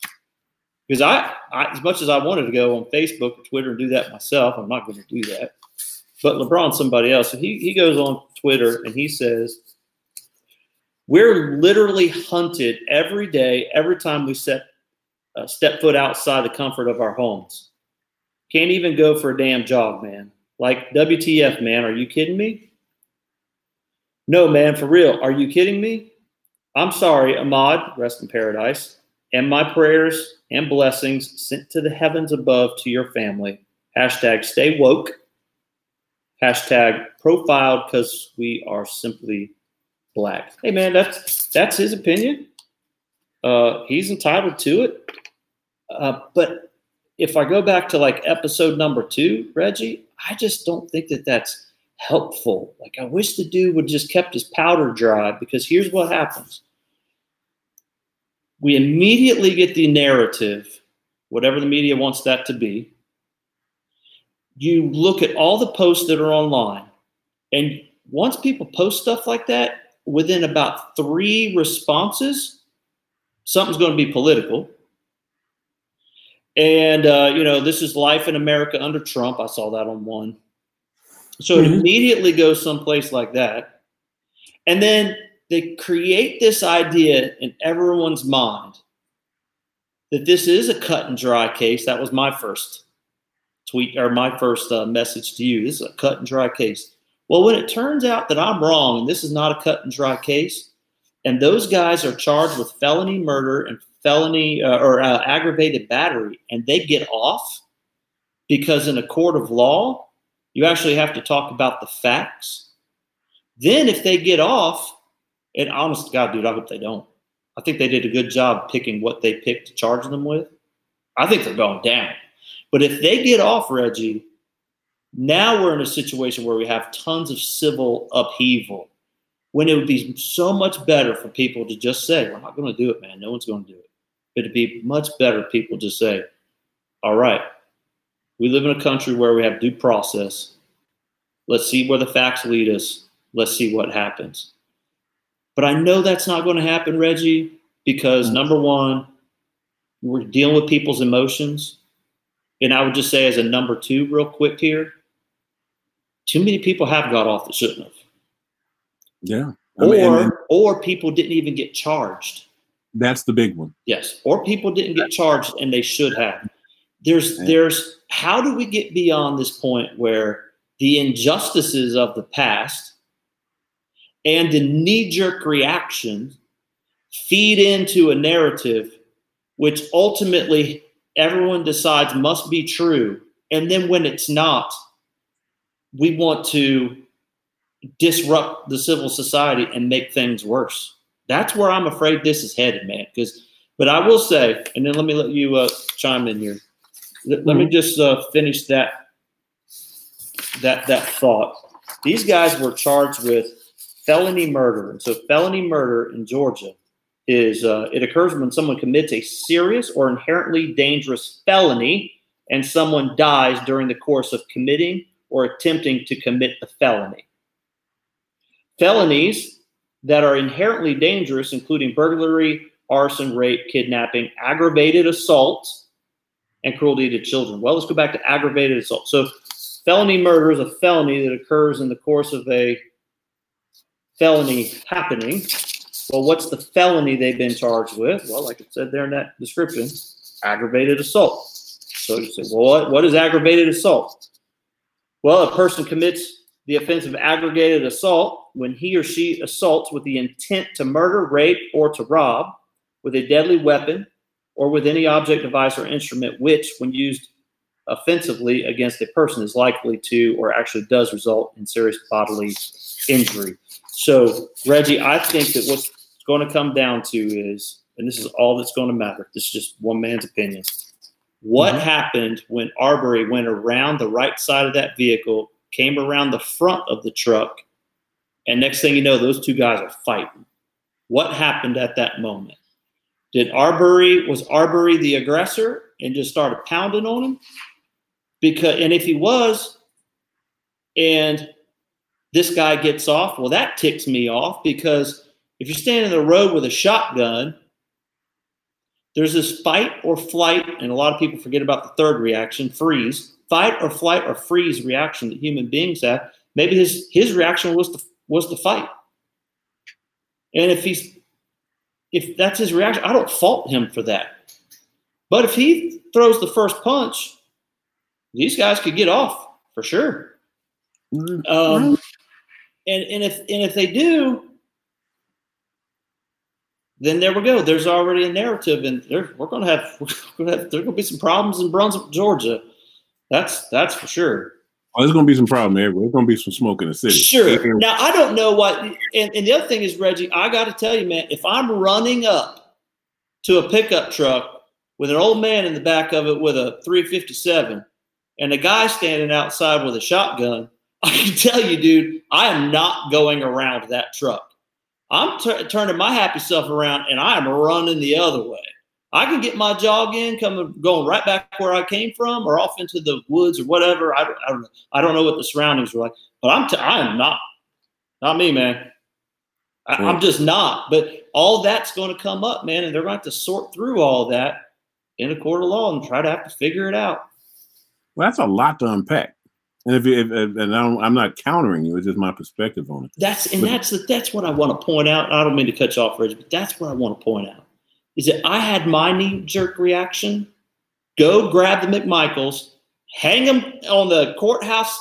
Because I, I, as much as I wanted to go on Facebook or Twitter and do that myself, I'm not going to do that. But LeBron's somebody else. So he, he goes on Twitter and he says, We're literally hunted every day, every time we set uh, step foot outside the comfort of our homes. Can't even go for a damn jog, man. Like, WTF, man, are you kidding me? No, man, for real. Are you kidding me? I'm sorry, Ahmaud, rest in paradise, and my prayers and blessings sent to the heavens above to your family. Hashtag stay woke hashtag profiled because we are simply black. Hey man, that's that's his opinion. Uh, he's entitled to it. Uh, but if I go back to like episode number two, Reggie, I just don't think that that's helpful. Like I wish the dude would just kept his powder dry because here's what happens. We immediately get the narrative, whatever the media wants that to be. You look at all the posts that are online, and once people post stuff like that, within about three responses, something's going to be political. And, uh, you know, this is life in America under Trump. I saw that on one. So mm-hmm. it immediately goes someplace like that. And then they create this idea in everyone's mind that this is a cut and dry case. That was my first tweet or my first uh, message to you. This is a cut and dry case. Well, when it turns out that I'm wrong and this is not a cut and dry case, and those guys are charged with felony murder and felony uh, or uh, aggravated battery, and they get off because in a court of law, you actually have to talk about the facts. Then, if they get off, and honest to God, dude, I hope they don't. I think they did a good job picking what they picked to charge them with. I think they're going down. But if they get off, Reggie, now we're in a situation where we have tons of civil upheaval when it would be so much better for people to just say, We're not going to do it, man. No one's going to do it. But it'd be much better people to say, All right, we live in a country where we have due process. Let's see where the facts lead us. Let's see what happens. But I know that's not going to happen, Reggie, because mm. number one, we're dealing with people's emotions. And I would just say, as a number two, real quick here, too many people have got off that shouldn't have. Yeah. I or mean, and, or people didn't even get charged. That's the big one. Yes. Or people didn't get charged and they should have. There's there's how do we get beyond this point where the injustices of the past and the knee-jerk reactions feed into a narrative which ultimately everyone decides must be true and then when it's not we want to disrupt the civil society and make things worse. That's where I'm afraid this is headed, man. Because, but I will say, and then let me let you uh, chime in here. Let, mm-hmm. let me mm-hmm. just uh, finish that that that thought. These guys were charged with felony murder, and so felony murder in Georgia is uh, it occurs when someone commits a serious or inherently dangerous felony, and someone dies during the course of committing or attempting to commit the felony. Felonies that are inherently dangerous, including burglary, arson, rape, kidnapping, aggravated assault, and cruelty to children. Well, let's go back to aggravated assault. So, felony murder is a felony that occurs in the course of a felony happening. Well, what's the felony they've been charged with? Well, like it said there in that description, aggravated assault. So you say, well, what, what is aggravated assault? Well, a person commits the offense of aggravated assault when he or she assaults with the intent to murder, rape, or to rob with a deadly weapon or with any object, device, or instrument which, when used offensively against a person, is likely to or actually does result in serious bodily injury. So, Reggie, I think that what's going to come down to is, and this is all that's going to matter, this is just one man's opinion what mm-hmm. happened when Arbery went around the right side of that vehicle, came around the front of the truck, and next thing you know, those two guys are fighting? What happened at that moment? Did Arbery was Arbery the aggressor and just started pounding on him? Because and if he was, and this guy gets off, well, that ticks me off because if you're standing in the road with a shotgun there's this fight or flight, and a lot of people forget about the third reaction, freeze. Fight or flight or freeze reaction that human beings have. Maybe his his reaction was to was to fight. And if he's if that's his reaction, I don't fault him for that. But if he throws the first punch, these guys could get off for sure. Um, and and if and if they do, then there we go. There's already a narrative, and we're going to have, we're going to have there's going to be some problems in Brunswick, Georgia. That's that's for sure. Oh, there's going to be some problem everywhere. There's going to be some smoke in the city. Sure. Now I don't know what, and, and the other thing is, Reggie, I got to tell you, man, if I'm running up to a pickup truck with an old man in the back of it with a 357, and a guy standing outside with a shotgun, I can tell you, dude, I am not going around that truck. I'm t- turning my happy self around and I'm running the other way. I can get my jog in, coming going right back where I came from, or off into the woods or whatever. I don't, I don't, I don't know what the surroundings are like, but I'm t- I am not, not me, man. I, I'm just not. But all that's going to come up, man, and they're going to have to sort through all that in a court of law and try to have to figure it out. Well, that's a lot to unpack. And if, if, if and I am not countering you, it's just my perspective on it. That's and But- that's that's what I want to point out. I don't mean to cut you off, Reg, but that's what I want to point out. Is that I had my knee jerk reaction. Go grab the McMichaels, hang them on the courthouse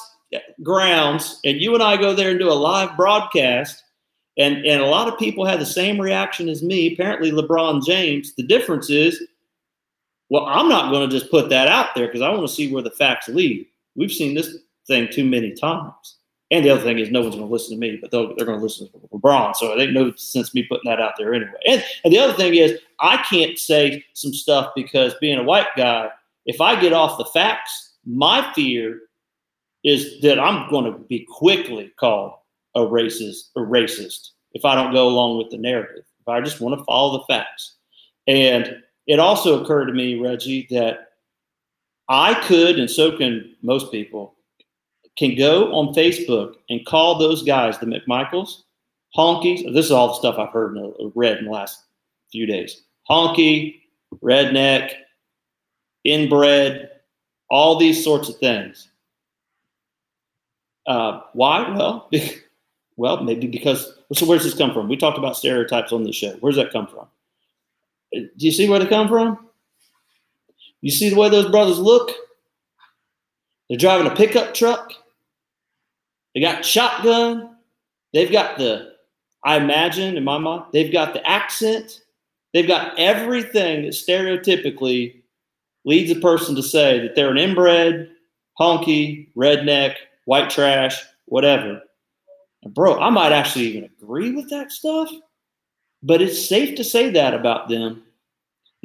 grounds, and you and I go there and do a live broadcast. And and a lot of people had the same reaction as me. Apparently, LeBron James. The difference is, well, I'm not going to just put that out there because I want to see where the facts lead. We've seen this thing too many times. And the other thing is, no one's going to listen to me, but they're going to listen to LeBron. So it ain't no sense me putting that out there anyway. And, and the other thing is, I can't say some stuff because being a white guy, if I get off the facts, my fear is that I'm going to be quickly called a racist, a racist if I don't go along with the narrative. If I just want to follow the facts. And it also occurred to me, Reggie, that I could, and so can most people, can go on Facebook and call those guys the McMichaels, honkies. This is all the stuff I've heard and read in the last few days. Honky, redneck, inbred, all these sorts of things. Uh, why? Well, well, maybe because. So where's this come from? We talked about stereotypes on the show. Where's that come from? Do you see where they come from? You see the way those brothers look? They're driving a pickup truck. They got shotgun. They've got the, I imagine in my mind, they've got the accent. They've got everything that stereotypically leads a person to say that they're an inbred, honky, redneck, white trash, whatever. And bro, I might actually even agree with that stuff, but it's safe to say that about them.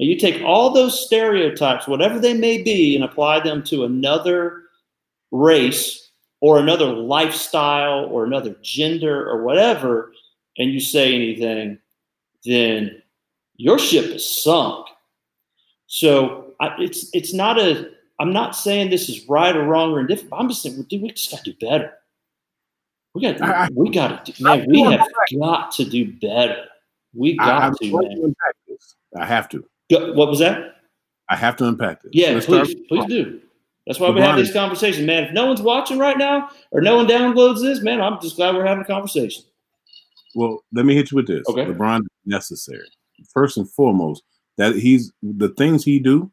Now, you take all those stereotypes, whatever they may be, and apply them to another race or another lifestyle or another gender or whatever, and you say anything, then your ship is sunk. So I, it's it's not a. I'm not saying this is right or wrong or indifferent. I'm just saying, well, dude, we just got to do better. We got I- I- we got to do, man. We have got to do better. We got I'm to, man. I have to. What was that? I have to unpack this. Yeah, Let's please, start- please do. That's why we have LeBron these conversations, man. If no one's watching right now or no one downloads this, man, I'm just glad we're having a conversation. Well, let me hit you with this. Okay. LeBron is necessary. First and foremost, that he's the things he do.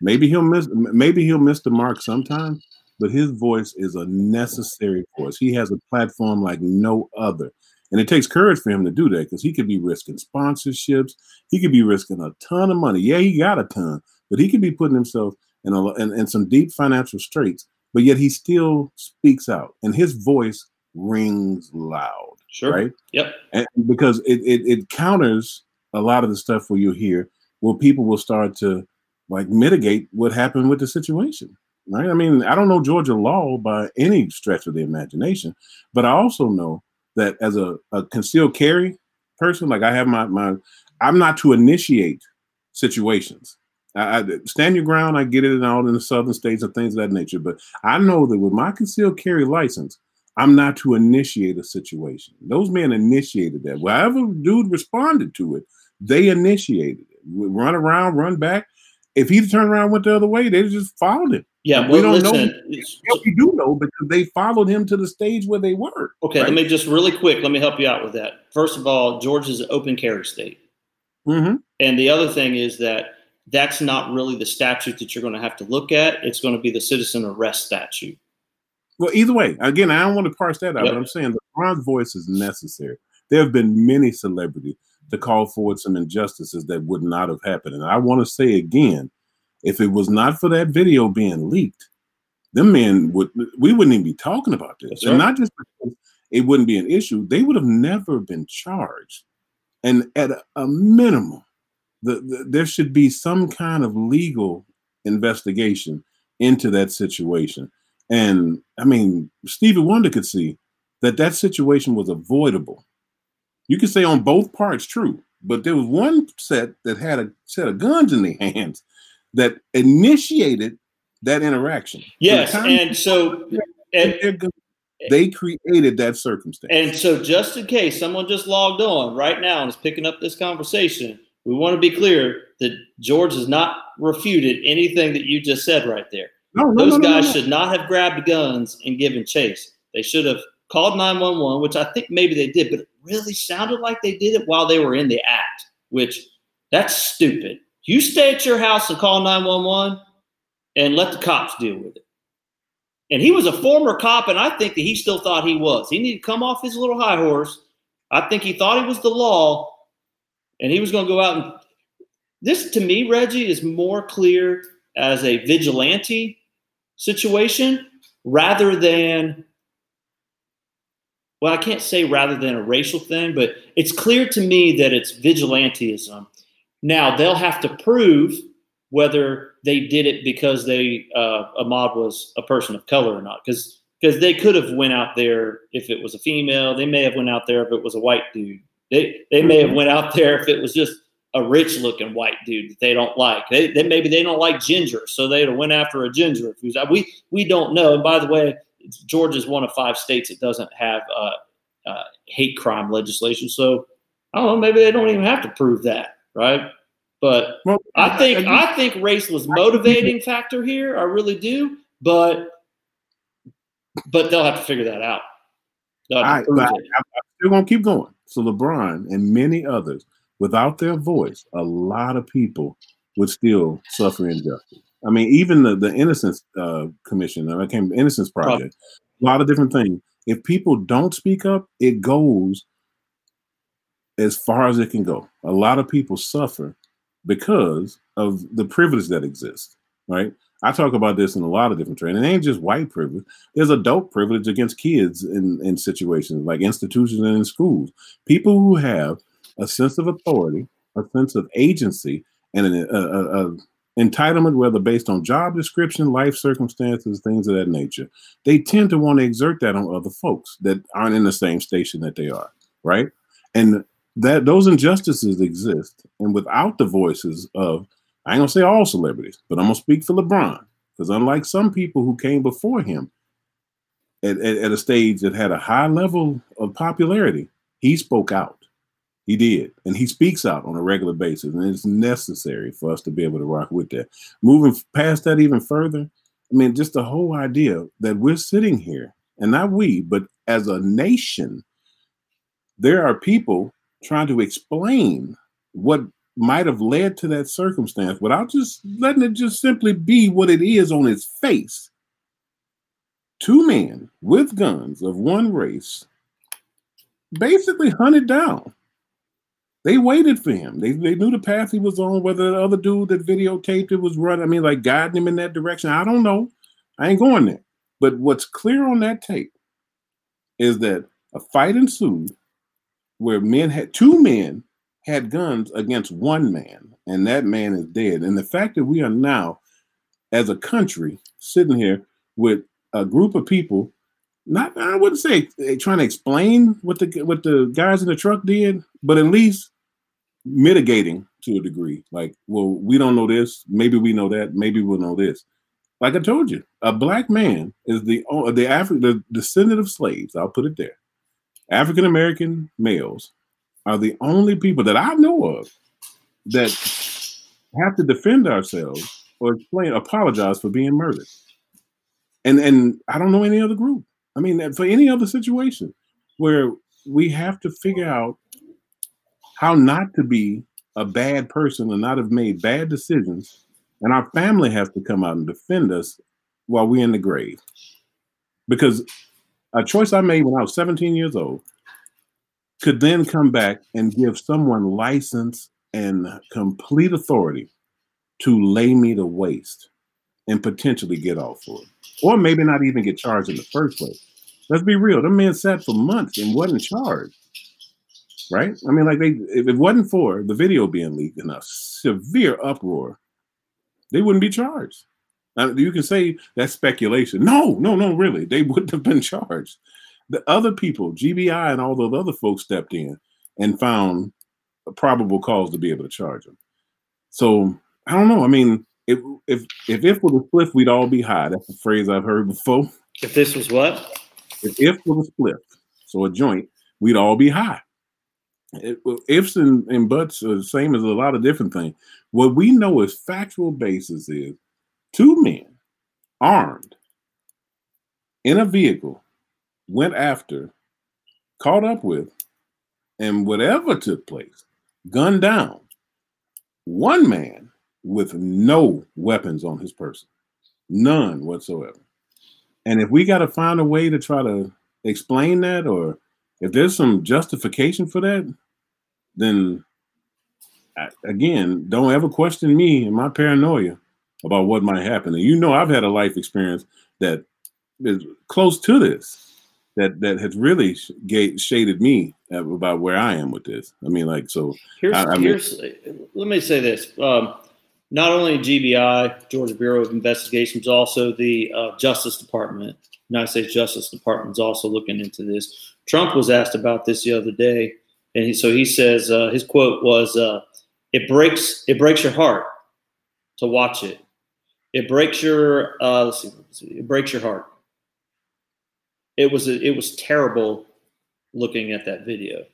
Maybe he'll miss. Maybe he'll miss the mark sometimes, but his voice is a necessary voice. He has a platform like no other, and it takes courage for him to do that because he could be risking sponsorships. He could be risking a ton of money. Yeah, he got a ton, but he could be putting himself in a in, in some deep financial straits. But yet he still speaks out, and his voice rings loud Sure. right? Yep. And because it, it it counters a lot of the stuff where you hear where people will start to like mitigate what happened with the situation. Right. I mean, I don't know Georgia law by any stretch of the imagination, but I also know that as a, a concealed carry person, like I have my my I'm not to initiate situations. I, I stand your ground. I get it in all in the southern states and things of that nature. But I know that with my concealed carry license, I'm not to initiate a situation. Those men initiated that. Whatever dude responded to it, they initiated it. Run around, run back. If he turned around, and went the other way, they just followed him. Yeah. We don't know. listen. Yeah, we do know because they followed him to the stage where they were. Okay. right? Let me just really quick. Let me help you out with that. First of all, Georgia's an open carry state. Mhm. And the other thing is that that's not really the statute that you're going to have to look at. It's going to be the citizen arrest statute. Well, either way, again, I don't want to parse that out, Yep. but I'm saying the LeBron's voice is necessary. There have been many celebrities to call forward some injustices that would not have happened. And I want to say again, if it was not for that video being leaked, them men would we wouldn't even be talking about this. That's and not just because it wouldn't be an issue, they would have never been charged. And at a, a minimum, the, the, there should be some kind of legal investigation into that situation. And I mean, Stevie Wonder could see that that situation was avoidable You can say on both parts true, but there was one set that had a set of guns in their hands that initiated that interaction. Yes, and so and, they created that circumstance. And so, just in case someone just logged on right now and is picking up this conversation, we want to be clear that George has not refuted anything that you just said right there. No, no, Those no, guys should not have grabbed guns and given chase. They should have called 911, which I think maybe they did, but really sounded like they did it while they were in the act, which that's stupid. You stay at your house and call 911 and let the cops deal with it. And he was a former cop, and I think that he still thought he was. He needed to come off his little high horse. I think he thought he was the law, and he was going to go out and. This, to me, Reggie, is more clear as a vigilante situation rather than well, I can't say rather than a racial thing, but it's clear to me that it's vigilantism. Now they'll have to prove whether they did it because they uh, Ahmaud was a person of color or not, because because they could have went out there if it was a female. They may have went out there if it was a white dude. They they may have went out there if it was just a rich looking white dude that they don't like. They, they maybe they don't like ginger, so they'd have went after a ginger. We we don't know. And by the way, Georgia is one of five states that doesn't have uh, uh, hate crime legislation. So I don't know. Maybe they don't even have to prove that, right? But well, I think I, I think race was motivating factor here. I really do. But but they'll have to figure that out. I, I, I'm still gonna keep going. So LeBron and many others, without their voice, a lot of people would still suffer injustice. I mean, even the the Innocence uh, Commission, I came Innocence Project, a lot of different things. If people don't speak up, it goes as far as it can go. A lot of people suffer because of the privilege that exists, right? I talk about this in a lot of different training. It ain't just white privilege. There's adult privilege against kids in, in situations like institutions and in schools. People who have a sense of authority, a sense of agency, and an a, a, a entitlement, whether based on job description, life circumstances, things of that nature, they tend to want to exert that on other folks that aren't in the same station that they are, right? And that those injustices exist, and without the voices of, I ain't gonna say all celebrities, but I'm gonna speak for LeBron, because unlike some people who came before him at, at, at a stage that had a high level of popularity, he spoke out. He did. And he speaks out on a regular basis. And it's necessary for us to be able to rock with that. Moving past that even further, I mean, just the whole idea that we're sitting here, and not we, but as a nation, there are people trying to explain what might have led to that circumstance without just letting it just simply be what it is on its face. Two men with guns of one race basically hunted down they waited for him. They, they knew the path he was on, whether the other dude that videotaped it was running, I mean, like guiding him in that direction. I don't know. I ain't going there. But what's clear on that tape is that a fight ensued where men had two men had guns against one man, and that man is dead. And the fact that we are now, as a country, sitting here with a group of people, not I wouldn't say trying to explain what the what the guys in the truck did, but at least mitigating to a degree. Like, well, we don't know this. Maybe we know that. Maybe we'll know this. Like I told you, a black man is the the African the descendant of slaves. I'll put it there. African American males are the only people that I know of that have to defend ourselves or explain, apologize for being murdered. And and I don't know any other group. I mean, for any other situation where we have to figure out how not to be a bad person and not have made bad decisions. And our family has to come out and defend us while we're in the grave. Because a choice I made when I was 17 years old could then come back and give someone license and complete authority to lay me to waste and potentially get off for it. Or maybe not even get charged in the first place. Let's be real. The man sat for months and wasn't charged right? I mean, like they if it wasn't for the video being leaked in a severe uproar, they wouldn't be charged. Now, you can say that's speculation. No, no, no, really, they wouldn't have been charged. The other people, GBI and all those other folks stepped in and found a probable cause to be able to charge them. So I don't know. I mean, if if if if was a spliff, we'd all be high. That's a phrase I've heard before. If this was what? If if was a spliff, so a joint, we'd all be high. It, ifs and, and buts are the same as a lot of different things. What we know as factual basis is two men armed in a vehicle went after, caught up with, and whatever took place, gunned down one man with no weapons on his person, none whatsoever. And if we got to find a way to try to explain that, or if there's some justification for that, then again, don't ever question me and my paranoia about what might happen. And you know, I've had a life experience that is close to this that that has really shaded me about where I am with this. I mean, like, so here's I, I mean, here's let me say this. Um, not only GBI, Georgia Bureau of Investigations, also the uh, Justice Department, United States Justice Department is also looking into this. Trump was asked about this the other day, and he, so he says uh, his quote was, uh, "It breaks it breaks your heart to watch it. It breaks your uh, let's see, let's see, it breaks your heart." It was a, it was terrible looking at that video.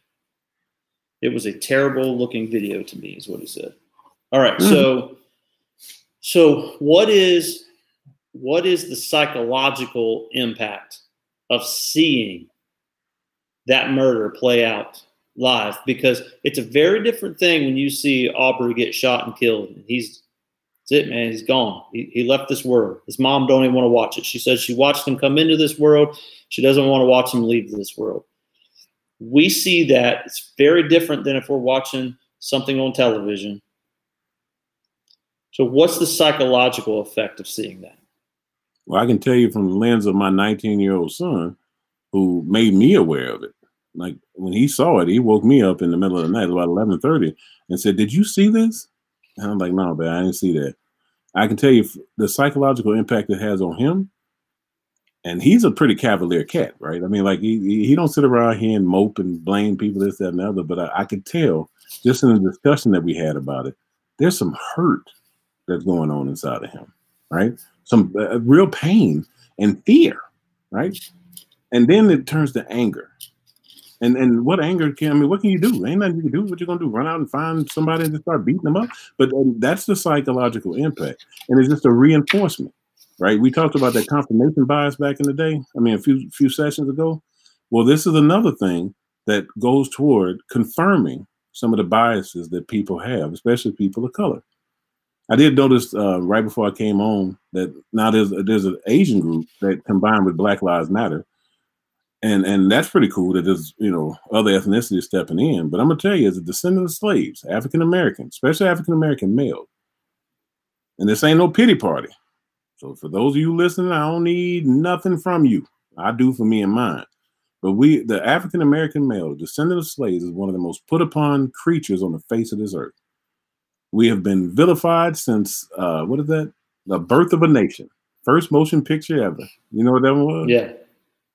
It was a terrible looking video to me, is what he said. All right, mm-hmm. so so what is what is the psychological impact of seeing that murder play out live? Because it's a very different thing when you see Arbery get shot and killed. He's that's it, man. He's gone. He, he left this world. His mom don't even want to watch it. She says she watched him come into this world. She doesn't want to watch him leave this world. We see that it's very different than if we're watching something on television. So, what's the psychological effect of seeing that? Well, I can tell you from the lens of my 19 year old son, who made me aware of it. Like when he saw it, he woke me up in the middle of the night, about 11:30, and said, "Did you see this?" And I'm like, no, but I didn't see that. I can tell you the psychological impact it has on him. And he's a pretty cavalier cat, right? I mean, like he he don't sit around here and mope and blame people this, that, and the other. But I, I could tell just in the discussion that we had about it, there's some hurt that's going on inside of him, right? Some uh, real pain and fear, right? And then it turns to anger. And and what anger can I mean? What can you do? Ain't nothing you can do. What you gonna do? Run out and find somebody and start beating them up? But um, that's the psychological impact, and it's just a reinforcement, right? We talked about that confirmation bias back in the day. I mean, a few few sessions ago. Well, this is another thing that goes toward confirming some of the biases that people have, especially people of color. I did notice uh, right before I came home that now there's there's an Asian group that combined with Black Lives Matter and and that's pretty cool that there's you know other ethnicities stepping in. But I'm gonna tell you, as a descendant of slaves, African American, especially African American male, and this ain't no pity party. So for those of you listening, I don't need nothing from you. I do for me and mine. But we, the African American male, descendant of slaves, is one of the most put upon creatures on the face of this earth. We have been vilified since uh, what is that? The birth of a nation. First motion picture ever. You know what that was? Yeah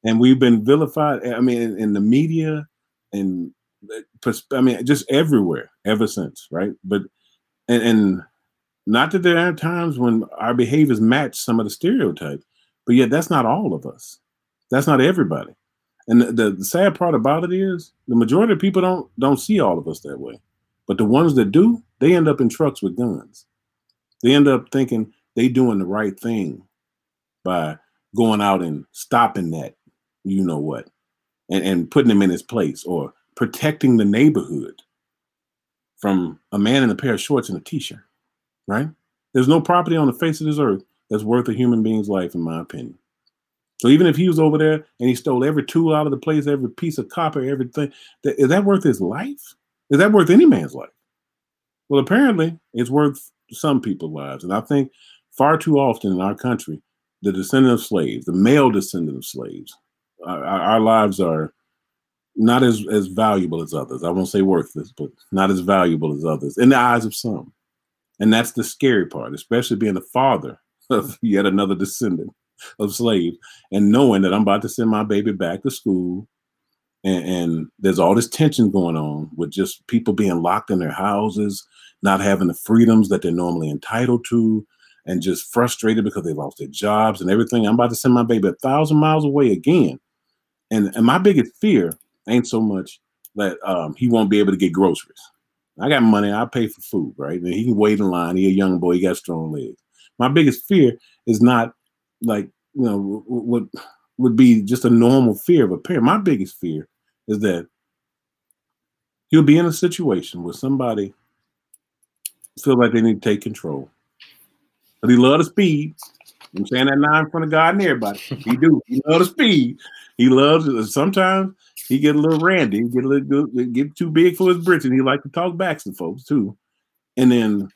and we've been vilified. I mean, in, in the media, and I mean, just everywhere ever since, right? But and, and not that there are times when our behaviors match some of the stereotypes, but yet that's not all of us. That's not everybody. And the, the, the sad part about it is the majority of people don't don't see all of us that way. But the ones that do, they end up in trucks with guns. They end up thinking they doing the right thing by going out and stopping that you know what, and, and putting him in his place or protecting the neighborhood from a man in a pair of shorts and a t-shirt, right? There's no property on the face of this earth that's worth a human being's life, in my opinion. So even if he was over there and he stole every tool out of the place, every piece of copper, everything, is that worth his life? Is that worth any man's life? Well, apparently it's worth some people's lives. And I think far too often in our country, the descendant of slaves, the male descendant of slaves, our, our lives are not as as valuable as others. I won't say worthless, but not as valuable as others in the eyes of some. And that's the scary part, especially being the father of yet another descendant of slaves and knowing that I'm about to send my baby back to school and, and there's all this tension going on with just people being locked in their houses, not having the freedoms that they're normally entitled to, and just frustrated because they lost their jobs and everything. I'm about to send my baby a thousand miles away again. And, and my biggest fear ain't so much that um, he won't be able to get groceries. I got money, I pay for food, right? And he can wait in line. He a young boy, he got strong legs. My biggest fear is not like, you know, what would be just a normal fear of a parent. My biggest fear is that he'll be in a situation where somebody feel like they need to take control. But he love the speed. I'm saying that now in front of God and everybody. He do. He love the speed. He loves it. Sometimes he get a little randy, get a little get too big for his britches. And he like to talk back to folks too. And then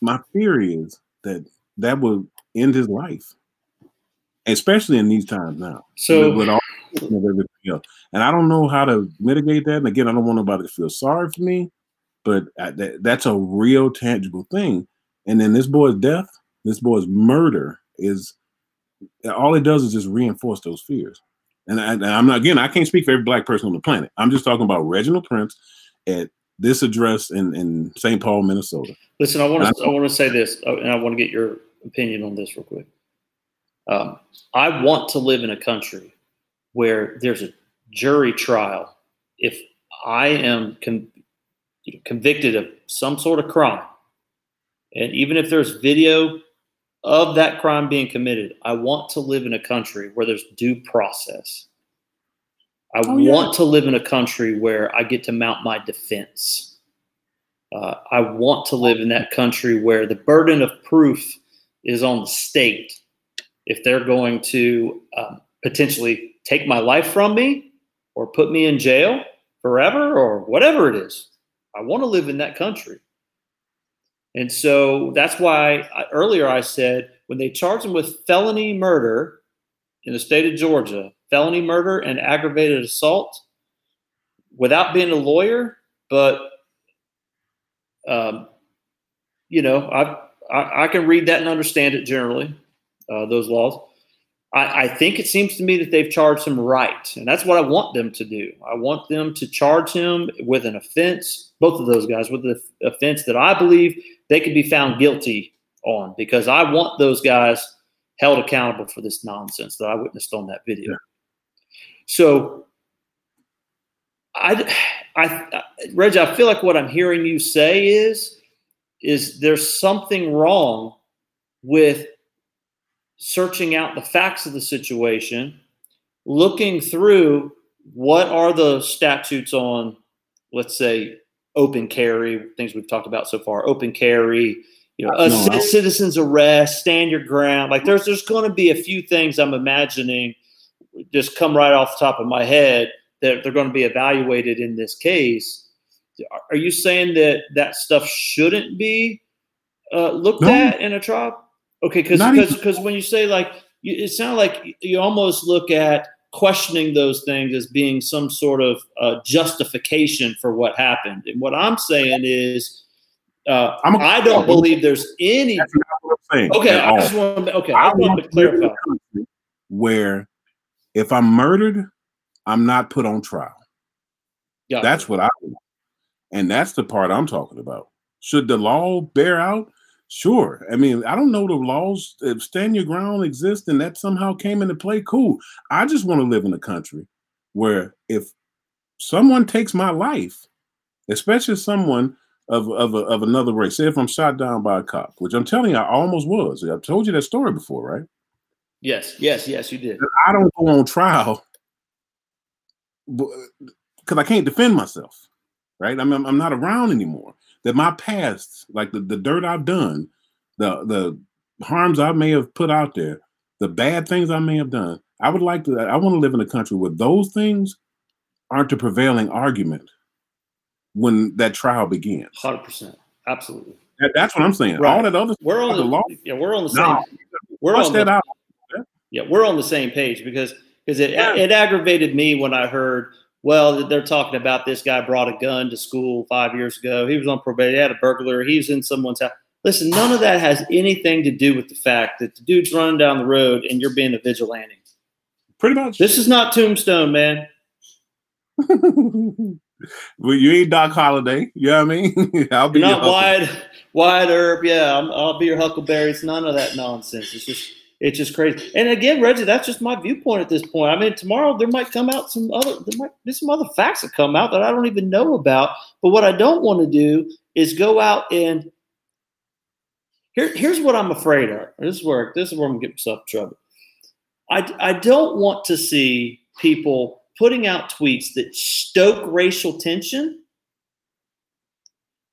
my theory is that that will end his life, especially in these times now. So with, with all everything else. And I don't know how to mitigate that. And again, I don't want nobody to feel sorry for me, but I, that, that's a real tangible thing. And then this boy's death, this boy's murder is all it does is just reinforce those fears. And, I, am not again, I can't speak for every black person on the planet. I'm just talking about Reginald Prince at this address in, in St. Paul, Minnesota. Listen, I want to I, I want to say this, uh, and I want to get your opinion on this real quick. Um, I want to live in a country where there's a jury trial. If I am con- convicted of some sort of crime, and even if there's video of that crime being committed, I want to live in a country where there's due process. I oh, yeah. want to live in a country where I get to mount my defense. Uh, I want to live in that country where the burden of proof is on the state if they're going to um, potentially take my life from me or put me in jail forever or whatever it is. I want to live in that country. And so that's why I, earlier I said when they charged him with felony murder in the state of Georgia, felony murder and aggravated assault, without being a lawyer, but um, you know, I, I, I can read that and understand it generally, uh, those laws. I, I, think it seems to me that they've charged him right, and that's what I want them to do. I want them to charge him with an offense, both of those guys, with the offense that I believe they could be found guilty on, because I want those guys held accountable for this nonsense that I witnessed on that video. Yeah. So, I, I, Reggie, I feel like what I'm hearing you say is, is there's something wrong with searching out the facts of the situation, looking through what are the statutes on, let's say, open carry, things we've talked about so far, open carry, you know, a no, citizen's arrest, stand your ground. Like there's there's going to be a few things I'm imagining just come right off the top of my head that they're going to be evaluated in this case. Are you saying that that stuff shouldn't be uh, looked no. at in a trial? Okay, because because when you say like you, it sounds like you almost look at questioning those things as being some sort of uh, justification for what happened. And what I'm saying is, uh, I'm a, I don't believe there's any. okay, I just want to, okay. I, I want to clarify where if I'm murdered, I'm not put on trial. Yeah, that's what I want, and that's the part I'm talking about. Should the law bear out? Sure. I mean, I don't know the laws. If stand your ground exists and that somehow came into play, cool. I just want to live in a country where if someone takes my life, especially someone of of, a, of another race, say if I'm shot down by a cop, which I'm telling you, I almost was. I've told you that story before, right? Yes, yes, yes, you did. I don't go on trial because I can't defend myself, right? I mean, I'm not around anymore that my past, like the, the dirt I've done, the the harms I may have put out there, the bad things I may have done, I would like to I want to live in a country where those things aren't the prevailing argument when that trial begins. Hundred percent, absolutely. That, that's what I'm saying. Right. All that other we're on the, law. Yeah, we're on the same. No, we're on that the, out. Yeah, we're on the same page because because it yeah. it aggravated me when I heard well, they're talking about this guy brought a gun to school five years ago. He was on probation. He had a burglar. He was in someone's house. Listen, none of that has anything to do with the fact that the dude's running down the road and you're being a vigilante. Pretty much. This is not Tombstone, man. well, you ain't Doc Holliday. You know what I mean? I'll be not wide, Wyatt Earp. Yeah, i will be your Huckleberry. It's none of that nonsense. It's just, it's just crazy. And again, Reggie, that's just my viewpoint at this point. I mean, tomorrow there might come out some other, there might be some other facts that come out that I don't even know about. But what I don't want to do is go out and here, here's what I'm afraid of. This is where this is where I'm getting myself in trouble. I, I don't want to see people putting out tweets that stoke racial tension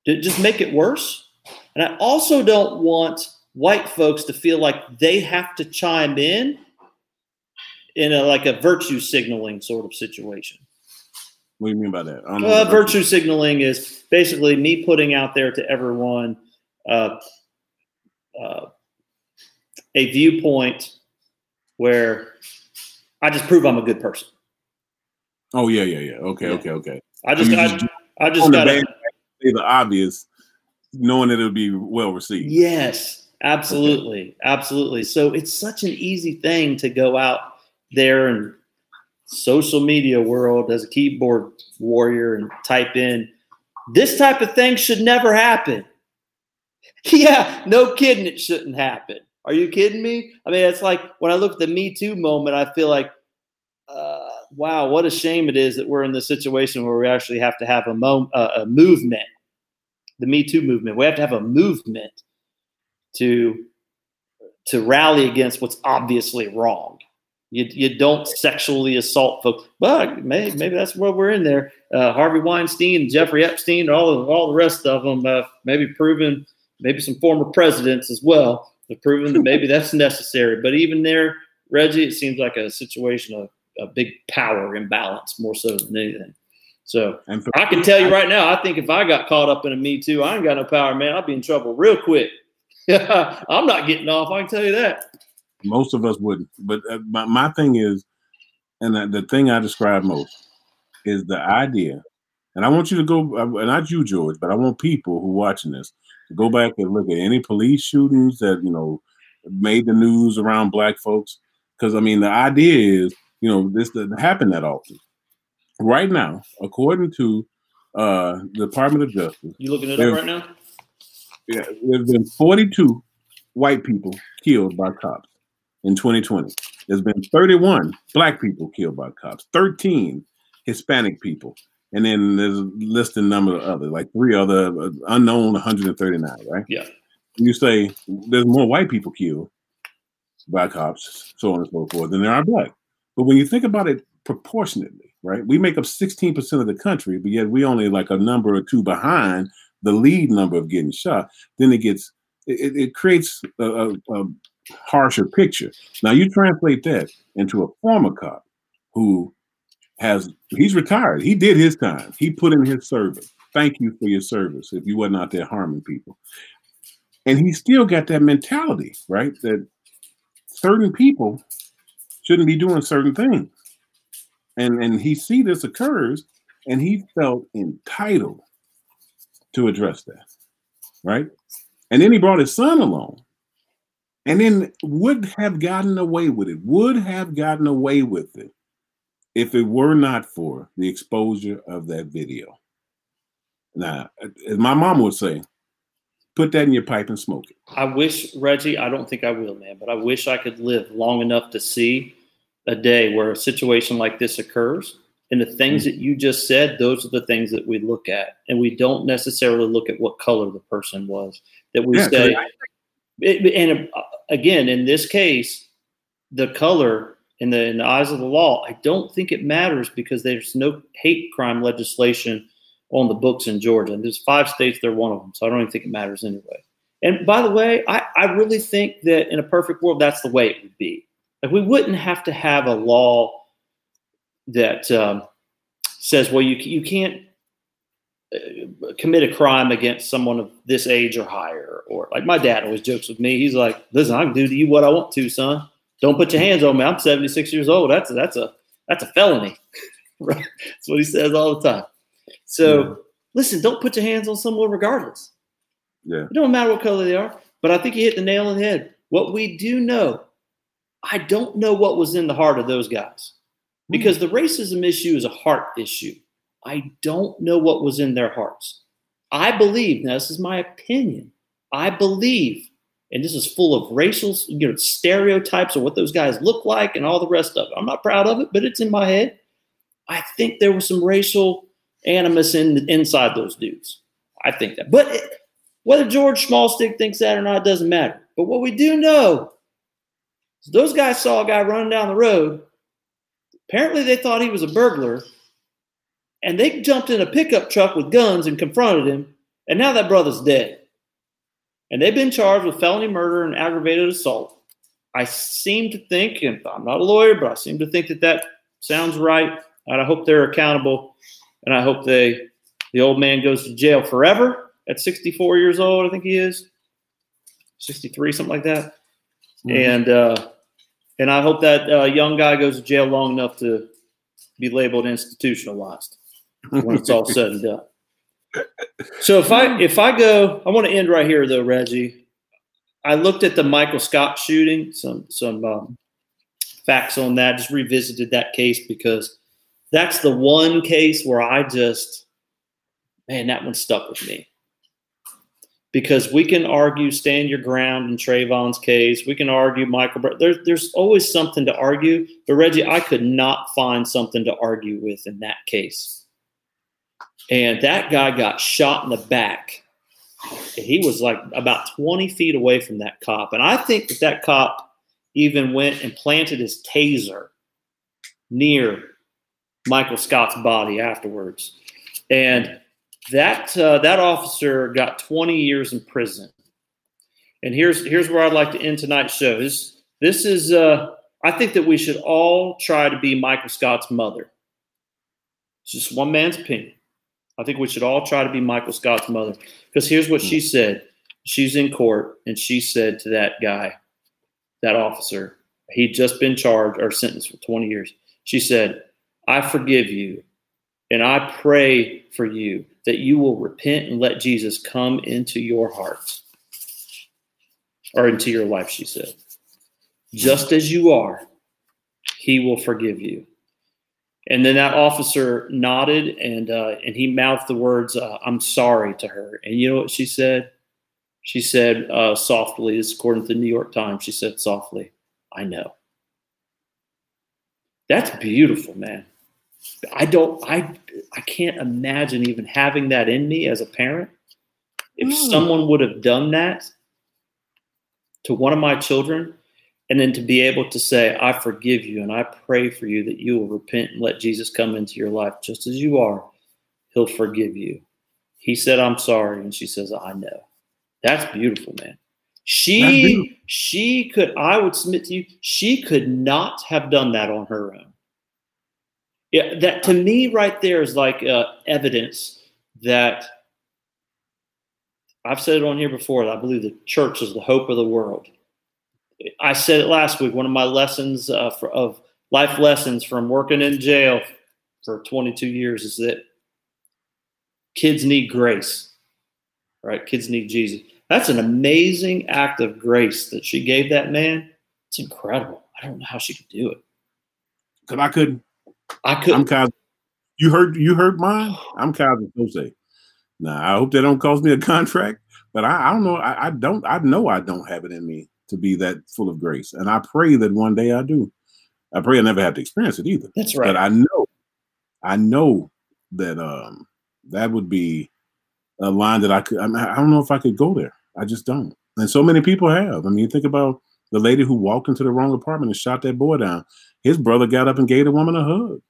to just make it worse. And I also don't want white folks to feel like they have to chime in in a like a virtue signaling sort of situation. What do you mean by that? Uh, virtue signaling is basically me putting out there to everyone uh, uh, a viewpoint where I just prove I'm a good person. Oh yeah, yeah, yeah. Okay, yeah. okay, okay. I just, I, just, I, I just got to say the obvious, knowing that it'll be well received. Yes, absolutely, okay. absolutely. So it's such an easy thing to go out there and social media world as a keyboard warrior and type in this type of thing should never happen. Yeah, no kidding, it shouldn't happen. Are you kidding me? I mean, it's like when I look at the Me Too moment, I feel like, uh, wow, what a shame it is that we're in this situation where we actually have to have a, mo- uh, a movement, the Me Too movement. We have to have a movement to to rally against what's obviously wrong. You, you don't sexually assault folks, but maybe, maybe that's where we're in there. Uh, Harvey Weinstein, Jeffrey Epstein, all of, all the rest of them, uh, maybe proven, maybe some former presidents as well have proven that maybe that's necessary. But even there, Reggie, it seems like a situation of a big power imbalance more so than anything. So I can tell you right now, I think if I got caught up in a Me Too, I ain't got no power, man. I'd be in trouble real quick. I'm not getting off. I can tell you that. Most of us wouldn't. But uh, my, my thing is, and the, the thing I describe most is the idea. And I want you to go, uh, not you, George, but I want people who are watching this to go back and look at any police shootings that you know made the news around black folks. Because I mean, the idea is, you know, this doesn't happen that often. Right now, according to uh, the Department of Justice, you looking at it up right now? Yeah, there's been 42 white people killed by cops in 2020. There's been 31 black people killed by cops, 13 Hispanic people, and then there's a listed number of other, like three other uh, unknown 139, right? Yeah. You say there's more white people killed by cops, so on and so forth, than there are black. But when you think about it proportionately, right? We make up 16% of the country, but yet we only like a number or two behind the lead number of getting shot. Then it gets it, it creates a, a, a harsher picture. Now you translate that into a former cop who has he's retired. He did his time. He put in his service. Thank you for your service. If you wasn't out there harming people, and he still got that mentality, right? That certain people shouldn't be doing certain things, and and he see this occurs, and he felt entitled to address that, right? And then he brought his son along, and then would have gotten away with it. Would have gotten away with it if it were not for the exposure of that video. Now, as my mom would say, put that in your pipe and smoke it. I wish, Reggie, I don't think I will, man, but I wish I could live long enough to see a day where a situation like this occurs. And the things mm-hmm. that you just said, those are the things that we look at. And we don't necessarily look at what color the person was. That we yeah, say, it, and uh, again, in this case, the color in the in the eyes of the law, I don't think it matters because there's no hate crime legislation on the books in Georgia. And there's five states, they're one of them. So I don't even think it matters anyway. And by the way, I, I really think that in a perfect world, that's the way it would be. Like we wouldn't have to have a law that um, says, well, you you can't uh, commit a crime against someone of this age or higher. Or like my dad always jokes with me. He's like, listen, I can do to you what I want to, son. Don't put your hands on me. I'm 76 years old. That's a, that's a that's a felony. right? That's what he says all the time. So yeah. listen, don't put your hands on someone regardless. Yeah. It don't matter what color they are. But I think you hit the nail on the head. What we do know, I don't know what was in the heart of those guys. Because hmm. the racism issue is a heart issue. I don't know what was in their hearts. I believe, now this is my opinion, I believe, and this is full of racial you know, stereotypes of what those guys look like and all the rest of it. I'm not proud of it, but it's in my head. I think there was some racial animus in inside those dudes. I think that. But it, whether George Smallstick thinks that or not doesn't matter. But what we do know is those guys saw a guy running down the road. Apparently, they thought he was a burglar, and they jumped in a pickup truck with guns and confronted him. And now that brother's dead. And they've been charged with felony murder and aggravated assault. I seem to think, and I'm not a lawyer, but I seem to think that that sounds right. And I hope they're accountable. And I hope they, the old man goes to jail forever at 64 years old, I think he is 63, something like that. Mm-hmm. And uh, and I hope that uh, young guy goes to jail long enough to be labeled institutionalized when it's all said and done. So if I if I go, I want to end right here though, Reggie. I looked at the Michael Scott shooting, some some um, facts on that. Just revisited that case because that's the one case where I just, man, that one stuck with me because we can argue stand your ground in Trayvon's case. We can argue Michael. There's there's always something to argue. But Reggie, I could not find something to argue with in that case. And that guy got shot in the back. He was like about 20 feet away from that cop. And I think that that cop even went and planted his taser near Michael Scott's body afterwards. And that uh, that officer got 20 years in prison. And here's here's where I'd like to end tonight's show. This this is uh, I think that we should all try to be Michael Scott's mother. It's just one man's opinion. I think we should all try to be Michael Scott's mother because here's what she said. She's in court and she said to that guy, that officer, he'd just been charged or sentenced for 20 years. She said, I forgive you and I pray for you that you will repent and let Jesus come into your heart or into your life, she said. Just as you are, he will forgive you. And then that officer nodded and uh, and he mouthed the words, uh, "I'm sorry" to her. And you know what she said? She said uh, softly, this according to the New York Times. She said softly, "I know." That's beautiful, man. I don't I I can't imagine even having that in me as a parent. If mm. someone would have done that to one of my children, and then to be able to say, I forgive you and I pray for you that you will repent and let Jesus come into your life just as you are, he'll forgive you. He said, I'm sorry. And she says, I know. That's beautiful, man. She she could, I would submit to you, she could not have done that on her own. Yeah, that to me right there is like uh, evidence that I've said it on here before. I believe the church is the hope of the world. I said it last week. One of my lessons uh, for, of life lessons from working in jail for 22 years is that kids need grace, right? Kids need Jesus. That's an amazing act of grace that she gave that man. It's incredible. I don't know how she could do it. Cause I couldn't. I couldn't. I'm Kyle. You heard you heard mine. I'm Kyle Jose. Now I hope they don't cost me a contract, but I, I don't know. I, I, don't. I know I don't have it in me to be that full of grace. And I pray that one day I do. I pray I never have to experience it either. That's right. But I know, I know that um that would be a line that I could. I, mean, I don't know if I could go there. I just don't. And so many people have. I mean, think about the lady who walked into the wrong apartment and shot that boy down. His brother got up and gave the woman a hug,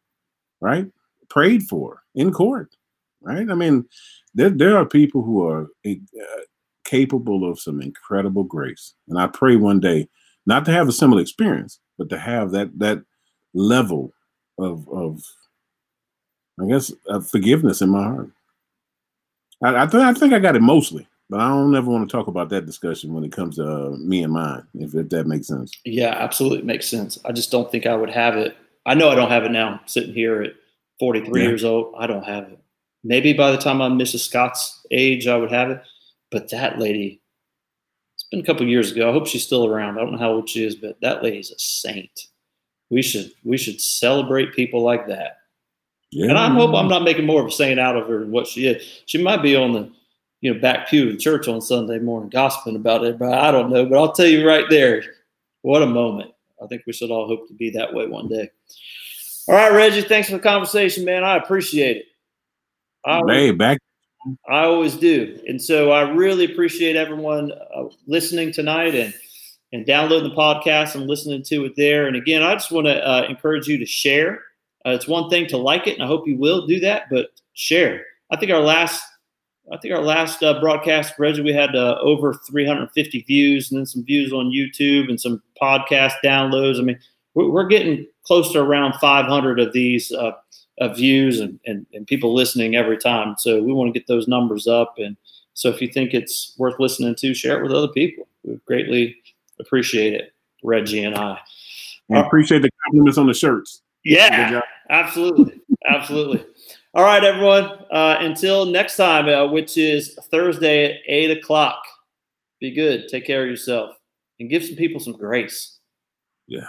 right? Prayed for in court, right? I mean, there there are people who are uh, capable of some incredible grace. And I pray one day not to have a similar experience, but to have that that level of of I guess of forgiveness in my heart. I, I, th- I think I got it mostly, but I don't ever want to talk about that discussion when it comes to uh, me and mine, if, if that makes sense. Yeah, absolutely makes sense. I just don't think I would have it. I know I don't have it now. Sitting here at 43 yeah. years old, I don't have it. Maybe by the time I'm Mrs. Scott's age, I would have it. But that lady, it's been a couple years ago. I hope she's still around. I don't know how old she is, but that lady's a saint. we should we should celebrate people like that. Yeah. And I hope I'm not making more of a saint out of her than what she is. She might be on the you know back pew in church on Sunday morning gossiping about it, but I don't know. But I'll tell you right there, what a moment. I think we should all hope to be that way one day. All right, Reggie, thanks for the conversation, man. I appreciate it. I hey, back. I always do, and so I really appreciate everyone uh, listening tonight and and downloading the podcast and listening to it there. And again, I just want to uh, encourage you to share. Uh, it's one thing to like it, and I hope you will do that, but share. I think our last, I think our last uh, broadcast, Reggie, we had uh, over 350 views, and then some views on YouTube and some podcast downloads. I mean, we're, we're getting close to around 500 of these uh, views and, and, and people listening every time. So we want to get those numbers up. And so if you think it's worth listening to, share it with other people. We greatly appreciate it, Reggie and I. I appreciate the compliments on the shirts. Yeah, absolutely. absolutely. All right, everyone. Uh, until next time, uh, which is Thursday at 8 o'clock, be good. Take care of yourself and give some people some grace. Yeah.